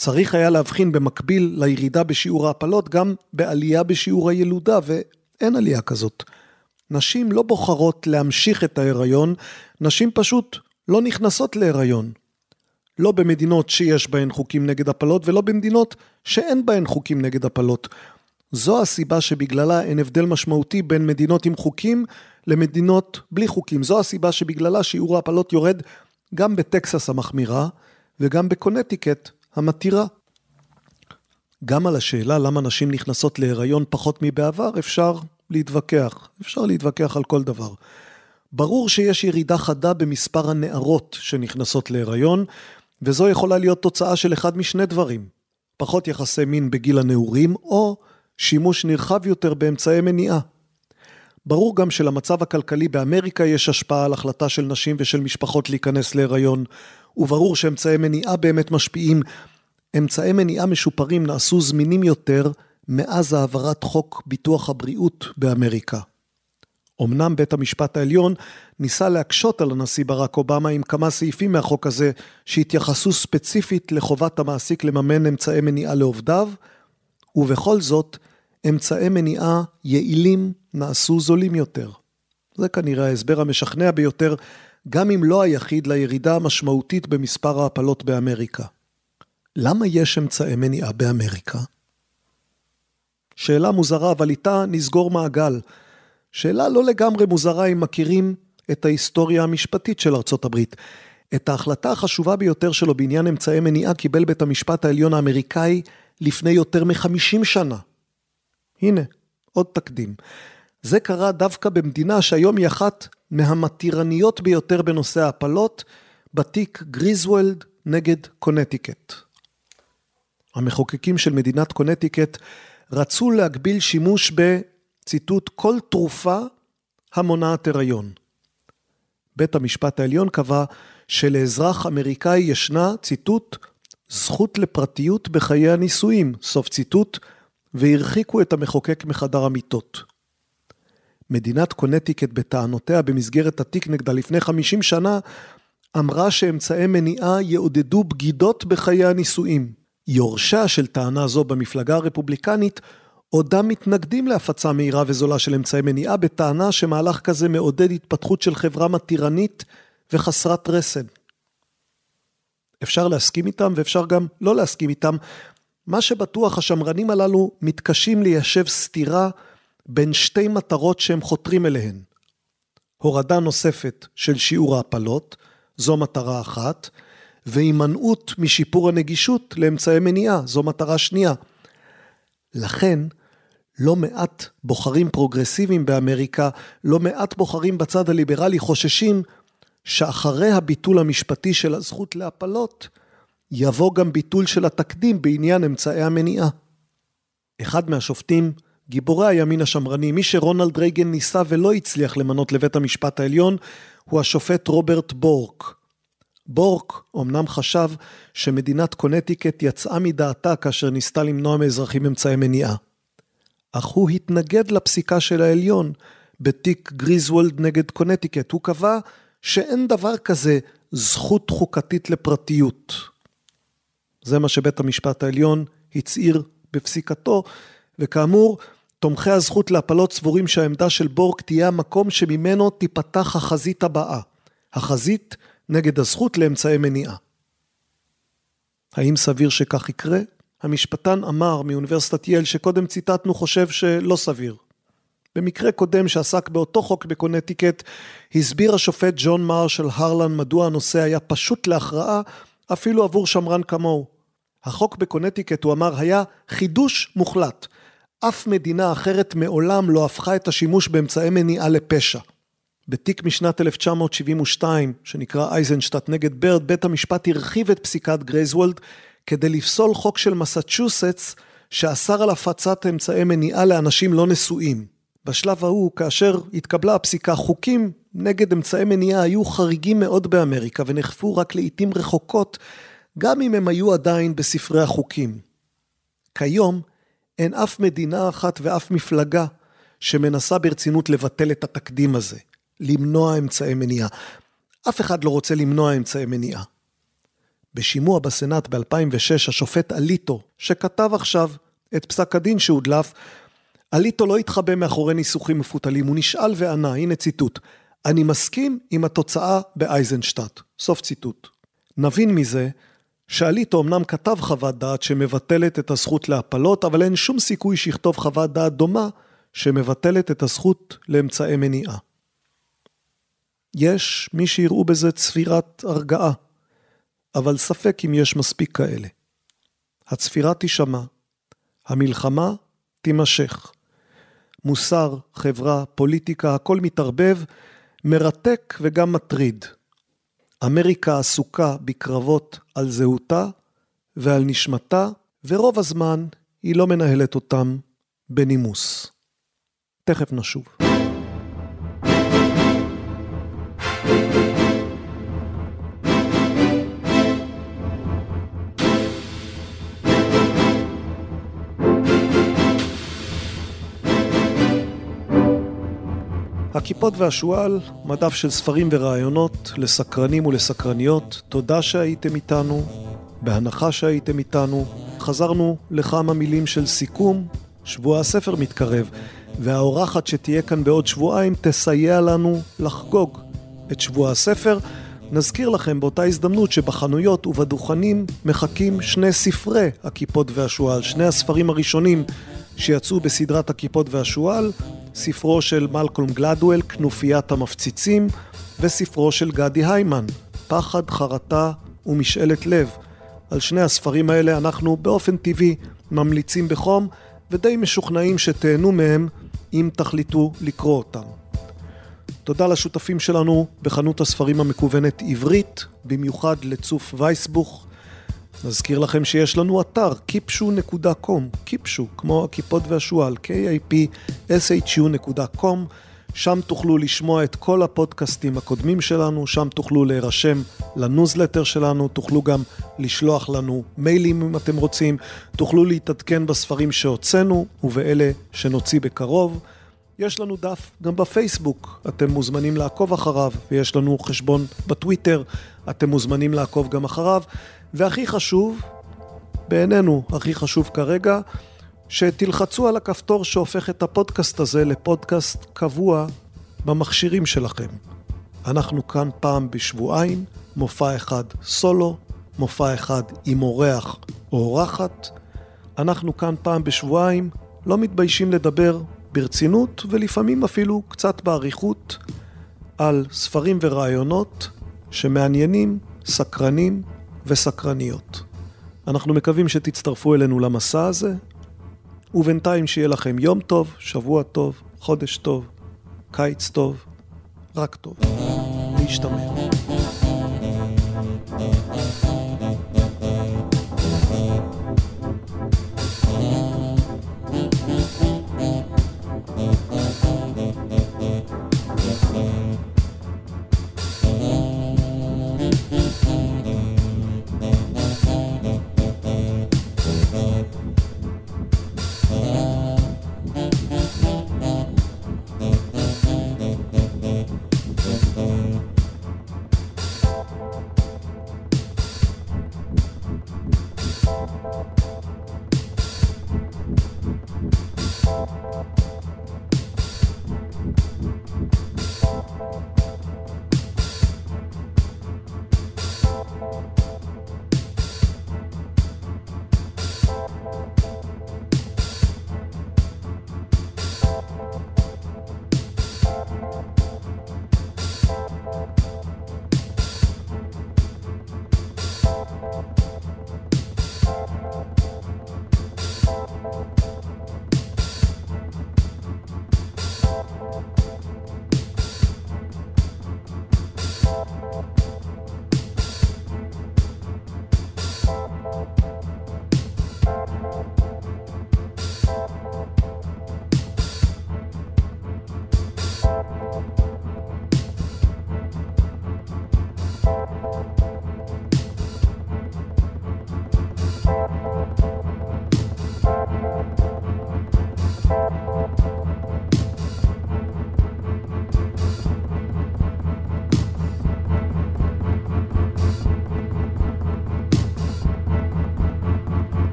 צריך היה להבחין במקביל לירידה בשיעור ההפלות גם בעלייה בשיעור הילודה, ואין עלייה כזאת. נשים לא בוחרות להמשיך את ההיריון, נשים פשוט לא נכנסות להיריון. לא במדינות שיש בהן חוקים נגד הפלות ולא במדינות שאין בהן חוקים נגד הפלות. זו הסיבה שבגללה אין הבדל משמעותי בין מדינות עם חוקים למדינות בלי חוקים. זו הסיבה שבגללה שיעור ההפלות יורד גם בטקסס המחמירה וגם בקונטיקט המתירה. גם על השאלה למה נשים נכנסות להיריון פחות מבעבר אפשר להתווכח. אפשר להתווכח על כל דבר. ברור שיש ירידה חדה במספר הנערות שנכנסות להיריון, וזו יכולה להיות תוצאה של אחד משני דברים. פחות יחסי מין בגיל הנעורים, או שימוש נרחב יותר באמצעי מניעה. ברור גם שלמצב הכלכלי באמריקה יש השפעה על החלטה של נשים ושל משפחות להיכנס להיריון, וברור שאמצעי מניעה באמת משפיעים. אמצעי מניעה משופרים נעשו זמינים יותר מאז העברת חוק ביטוח הבריאות באמריקה. אמנם בית המשפט העליון ניסה להקשות על הנשיא ברק אובמה עם כמה סעיפים מהחוק הזה שהתייחסו ספציפית לחובת המעסיק לממן אמצעי מניעה לעובדיו, ובכל זאת, אמצעי מניעה יעילים נעשו זולים יותר. זה כנראה ההסבר המשכנע ביותר, גם אם לא היחיד לירידה המשמעותית במספר ההפלות באמריקה. למה יש אמצעי מניעה באמריקה? שאלה מוזרה, אבל איתה נסגור מעגל. שאלה לא לגמרי מוזרה אם מכירים את ההיסטוריה המשפטית של ארצות הברית. את ההחלטה החשובה ביותר שלו בעניין אמצעי מניעה קיבל בית המשפט העליון האמריקאי לפני יותר מחמישים שנה. הנה, עוד תקדים. זה קרה דווקא במדינה שהיום היא אחת מהמתירניות ביותר בנושא ההפלות, בתיק גריזוולד נגד קונטיקט. המחוקקים של מדינת קונטיקט רצו להגביל שימוש בציטוט כל תרופה המונעת הריון. בית המשפט העליון קבע שלאזרח אמריקאי ישנה, ציטוט, זכות לפרטיות בחיי הנישואים, סוף ציטוט, והרחיקו את המחוקק מחדר המיטות. מדינת קונטיקט בטענותיה במסגרת התיק נגדה לפני 50 שנה, אמרה שאמצעי מניעה יעודדו בגידות בחיי הנישואים. יורשיה של טענה זו במפלגה הרפובליקנית עודם מתנגדים להפצה מהירה וזולה של אמצעי מניעה בטענה שמהלך כזה מעודד התפתחות של חברה מתירנית וחסרת רסן. אפשר להסכים איתם ואפשר גם לא להסכים איתם. מה שבטוח, השמרנים הללו מתקשים ליישב סתירה בין שתי מטרות שהם חותרים אליהן. הורדה נוספת של שיעור ההפלות, זו מטרה אחת, והימנעות משיפור הנגישות לאמצעי מניעה, זו מטרה שנייה. לכן, לא מעט בוחרים פרוגרסיביים באמריקה, לא מעט בוחרים בצד הליברלי חוששים שאחרי הביטול המשפטי של הזכות להפלות, יבוא גם ביטול של התקדים בעניין אמצעי המניעה. אחד מהשופטים, גיבורי הימין השמרני, מי שרונלד רייגן ניסה ולא הצליח למנות לבית המשפט העליון, הוא השופט רוברט בורק. בורק אמנם חשב שמדינת קונטיקט יצאה מדעתה כאשר ניסתה למנוע מאזרחים אמצעי מניעה. אך הוא התנגד לפסיקה של העליון בתיק גריזוולד נגד קונטיקט. הוא קבע שאין דבר כזה זכות חוקתית לפרטיות. זה מה שבית המשפט העליון הצהיר בפסיקתו, וכאמור, תומכי הזכות להפלות סבורים שהעמדה של בורק תהיה המקום שממנו תיפתח החזית הבאה, החזית נגד הזכות לאמצעי מניעה. האם סביר שכך יקרה? המשפטן אמר מאוניברסיטת יל שקודם ציטטנו חושב שלא סביר. במקרה קודם שעסק באותו חוק בקונטיקט, הסביר השופט ג'ון מרשל הרלן מדוע הנושא היה פשוט להכרעה אפילו עבור שמרן כמוהו. החוק בקונטיקט, הוא אמר, היה חידוש מוחלט. אף מדינה אחרת מעולם לא הפכה את השימוש באמצעי מניעה לפשע. בתיק משנת 1972, שנקרא אייזנשטט נגד ברד, בית המשפט הרחיב את פסיקת גריזוולד כדי לפסול חוק של מסצ'וסטס שאסר על הפצת אמצעי מניעה לאנשים לא נשואים. בשלב ההוא, כאשר התקבלה הפסיקה, חוקים נגד אמצעי מניעה היו חריגים מאוד באמריקה ונאכפו רק לעיתים רחוקות, גם אם הם היו עדיין בספרי החוקים. כיום, אין אף מדינה אחת ואף מפלגה שמנסה ברצינות לבטל את התקדים הזה, למנוע אמצעי מניעה. אף אחד לא רוצה למנוע אמצעי מניעה. בשימוע בסנאט ב-2006, השופט אליטו, שכתב עכשיו את פסק הדין שהודלף, אליטו לא התחבא מאחורי ניסוחים מפותלים, הוא נשאל וענה, הנה ציטוט, אני מסכים עם התוצאה באייזנשטט. סוף ציטוט. נבין מזה שאליטו אמנם כתב חוות דעת שמבטלת את הזכות להפלות, אבל אין שום סיכוי שיכתוב חוות דעת דומה שמבטלת את הזכות לאמצעי מניעה. יש מי שיראו בזה צפירת הרגעה, אבל ספק אם יש מספיק כאלה. הצפירה תישמע, המלחמה תימשך. מוסר, חברה, פוליטיקה, הכל מתערבב, מרתק וגם מטריד. אמריקה עסוקה בקרבות על זהותה ועל נשמתה, ורוב הזמן היא לא מנהלת אותם בנימוס. תכף נשוב. הכיפות והשועל, מדף של ספרים ורעיונות לסקרנים ולסקרניות. תודה שהייתם איתנו, בהנחה שהייתם איתנו. חזרנו לכמה מילים של סיכום, שבוע הספר מתקרב, והאורחת שתהיה כאן בעוד שבועיים תסייע לנו לחגוג את שבוע הספר. נזכיר לכם באותה הזדמנות שבחנויות ובדוכנים מחכים שני ספרי הכיפות והשועל, שני הספרים הראשונים שיצאו בסדרת הכיפות והשועל, ספרו של מלקולם גלדואל, כנופיית המפציצים, וספרו של גדי היימן, פחד, חרטה ומשאלת לב. על שני הספרים האלה אנחנו באופן טבעי ממליצים בחום, ודי משוכנעים שתהנו מהם אם תחליטו לקרוא אותם. תודה לשותפים שלנו בחנות הספרים המקוונת עברית, במיוחד לצוף וייסבוך, נזכיר לכם שיש לנו אתר, kipshu.com, קיפשו, כמו הכיפות והשועל, k-i-p-s-h-u.com, שם תוכלו לשמוע את כל הפודקאסטים הקודמים שלנו, שם תוכלו להירשם לניוזלטר שלנו, תוכלו גם לשלוח לנו מיילים אם אתם רוצים, תוכלו להתעדכן בספרים שהוצאנו ובאלה שנוציא בקרוב. יש לנו דף גם בפייסבוק, אתם מוזמנים לעקוב אחריו, ויש לנו חשבון בטוויטר, אתם מוזמנים לעקוב גם אחריו. והכי חשוב, בעינינו הכי חשוב כרגע, שתלחצו על הכפתור שהופך את הפודקאסט הזה לפודקאסט קבוע במכשירים שלכם. אנחנו כאן פעם בשבועיים, מופע אחד סולו, מופע אחד עם אורח או אורחת. אנחנו כאן פעם בשבועיים, לא מתביישים לדבר ברצינות ולפעמים אפילו קצת באריכות על ספרים ורעיונות שמעניינים, סקרנים וסקרניות. אנחנו מקווים שתצטרפו אלינו למסע הזה, ובינתיים שיהיה לכם יום טוב, שבוע טוב, חודש טוב, קיץ טוב, רק טוב. להשתמע.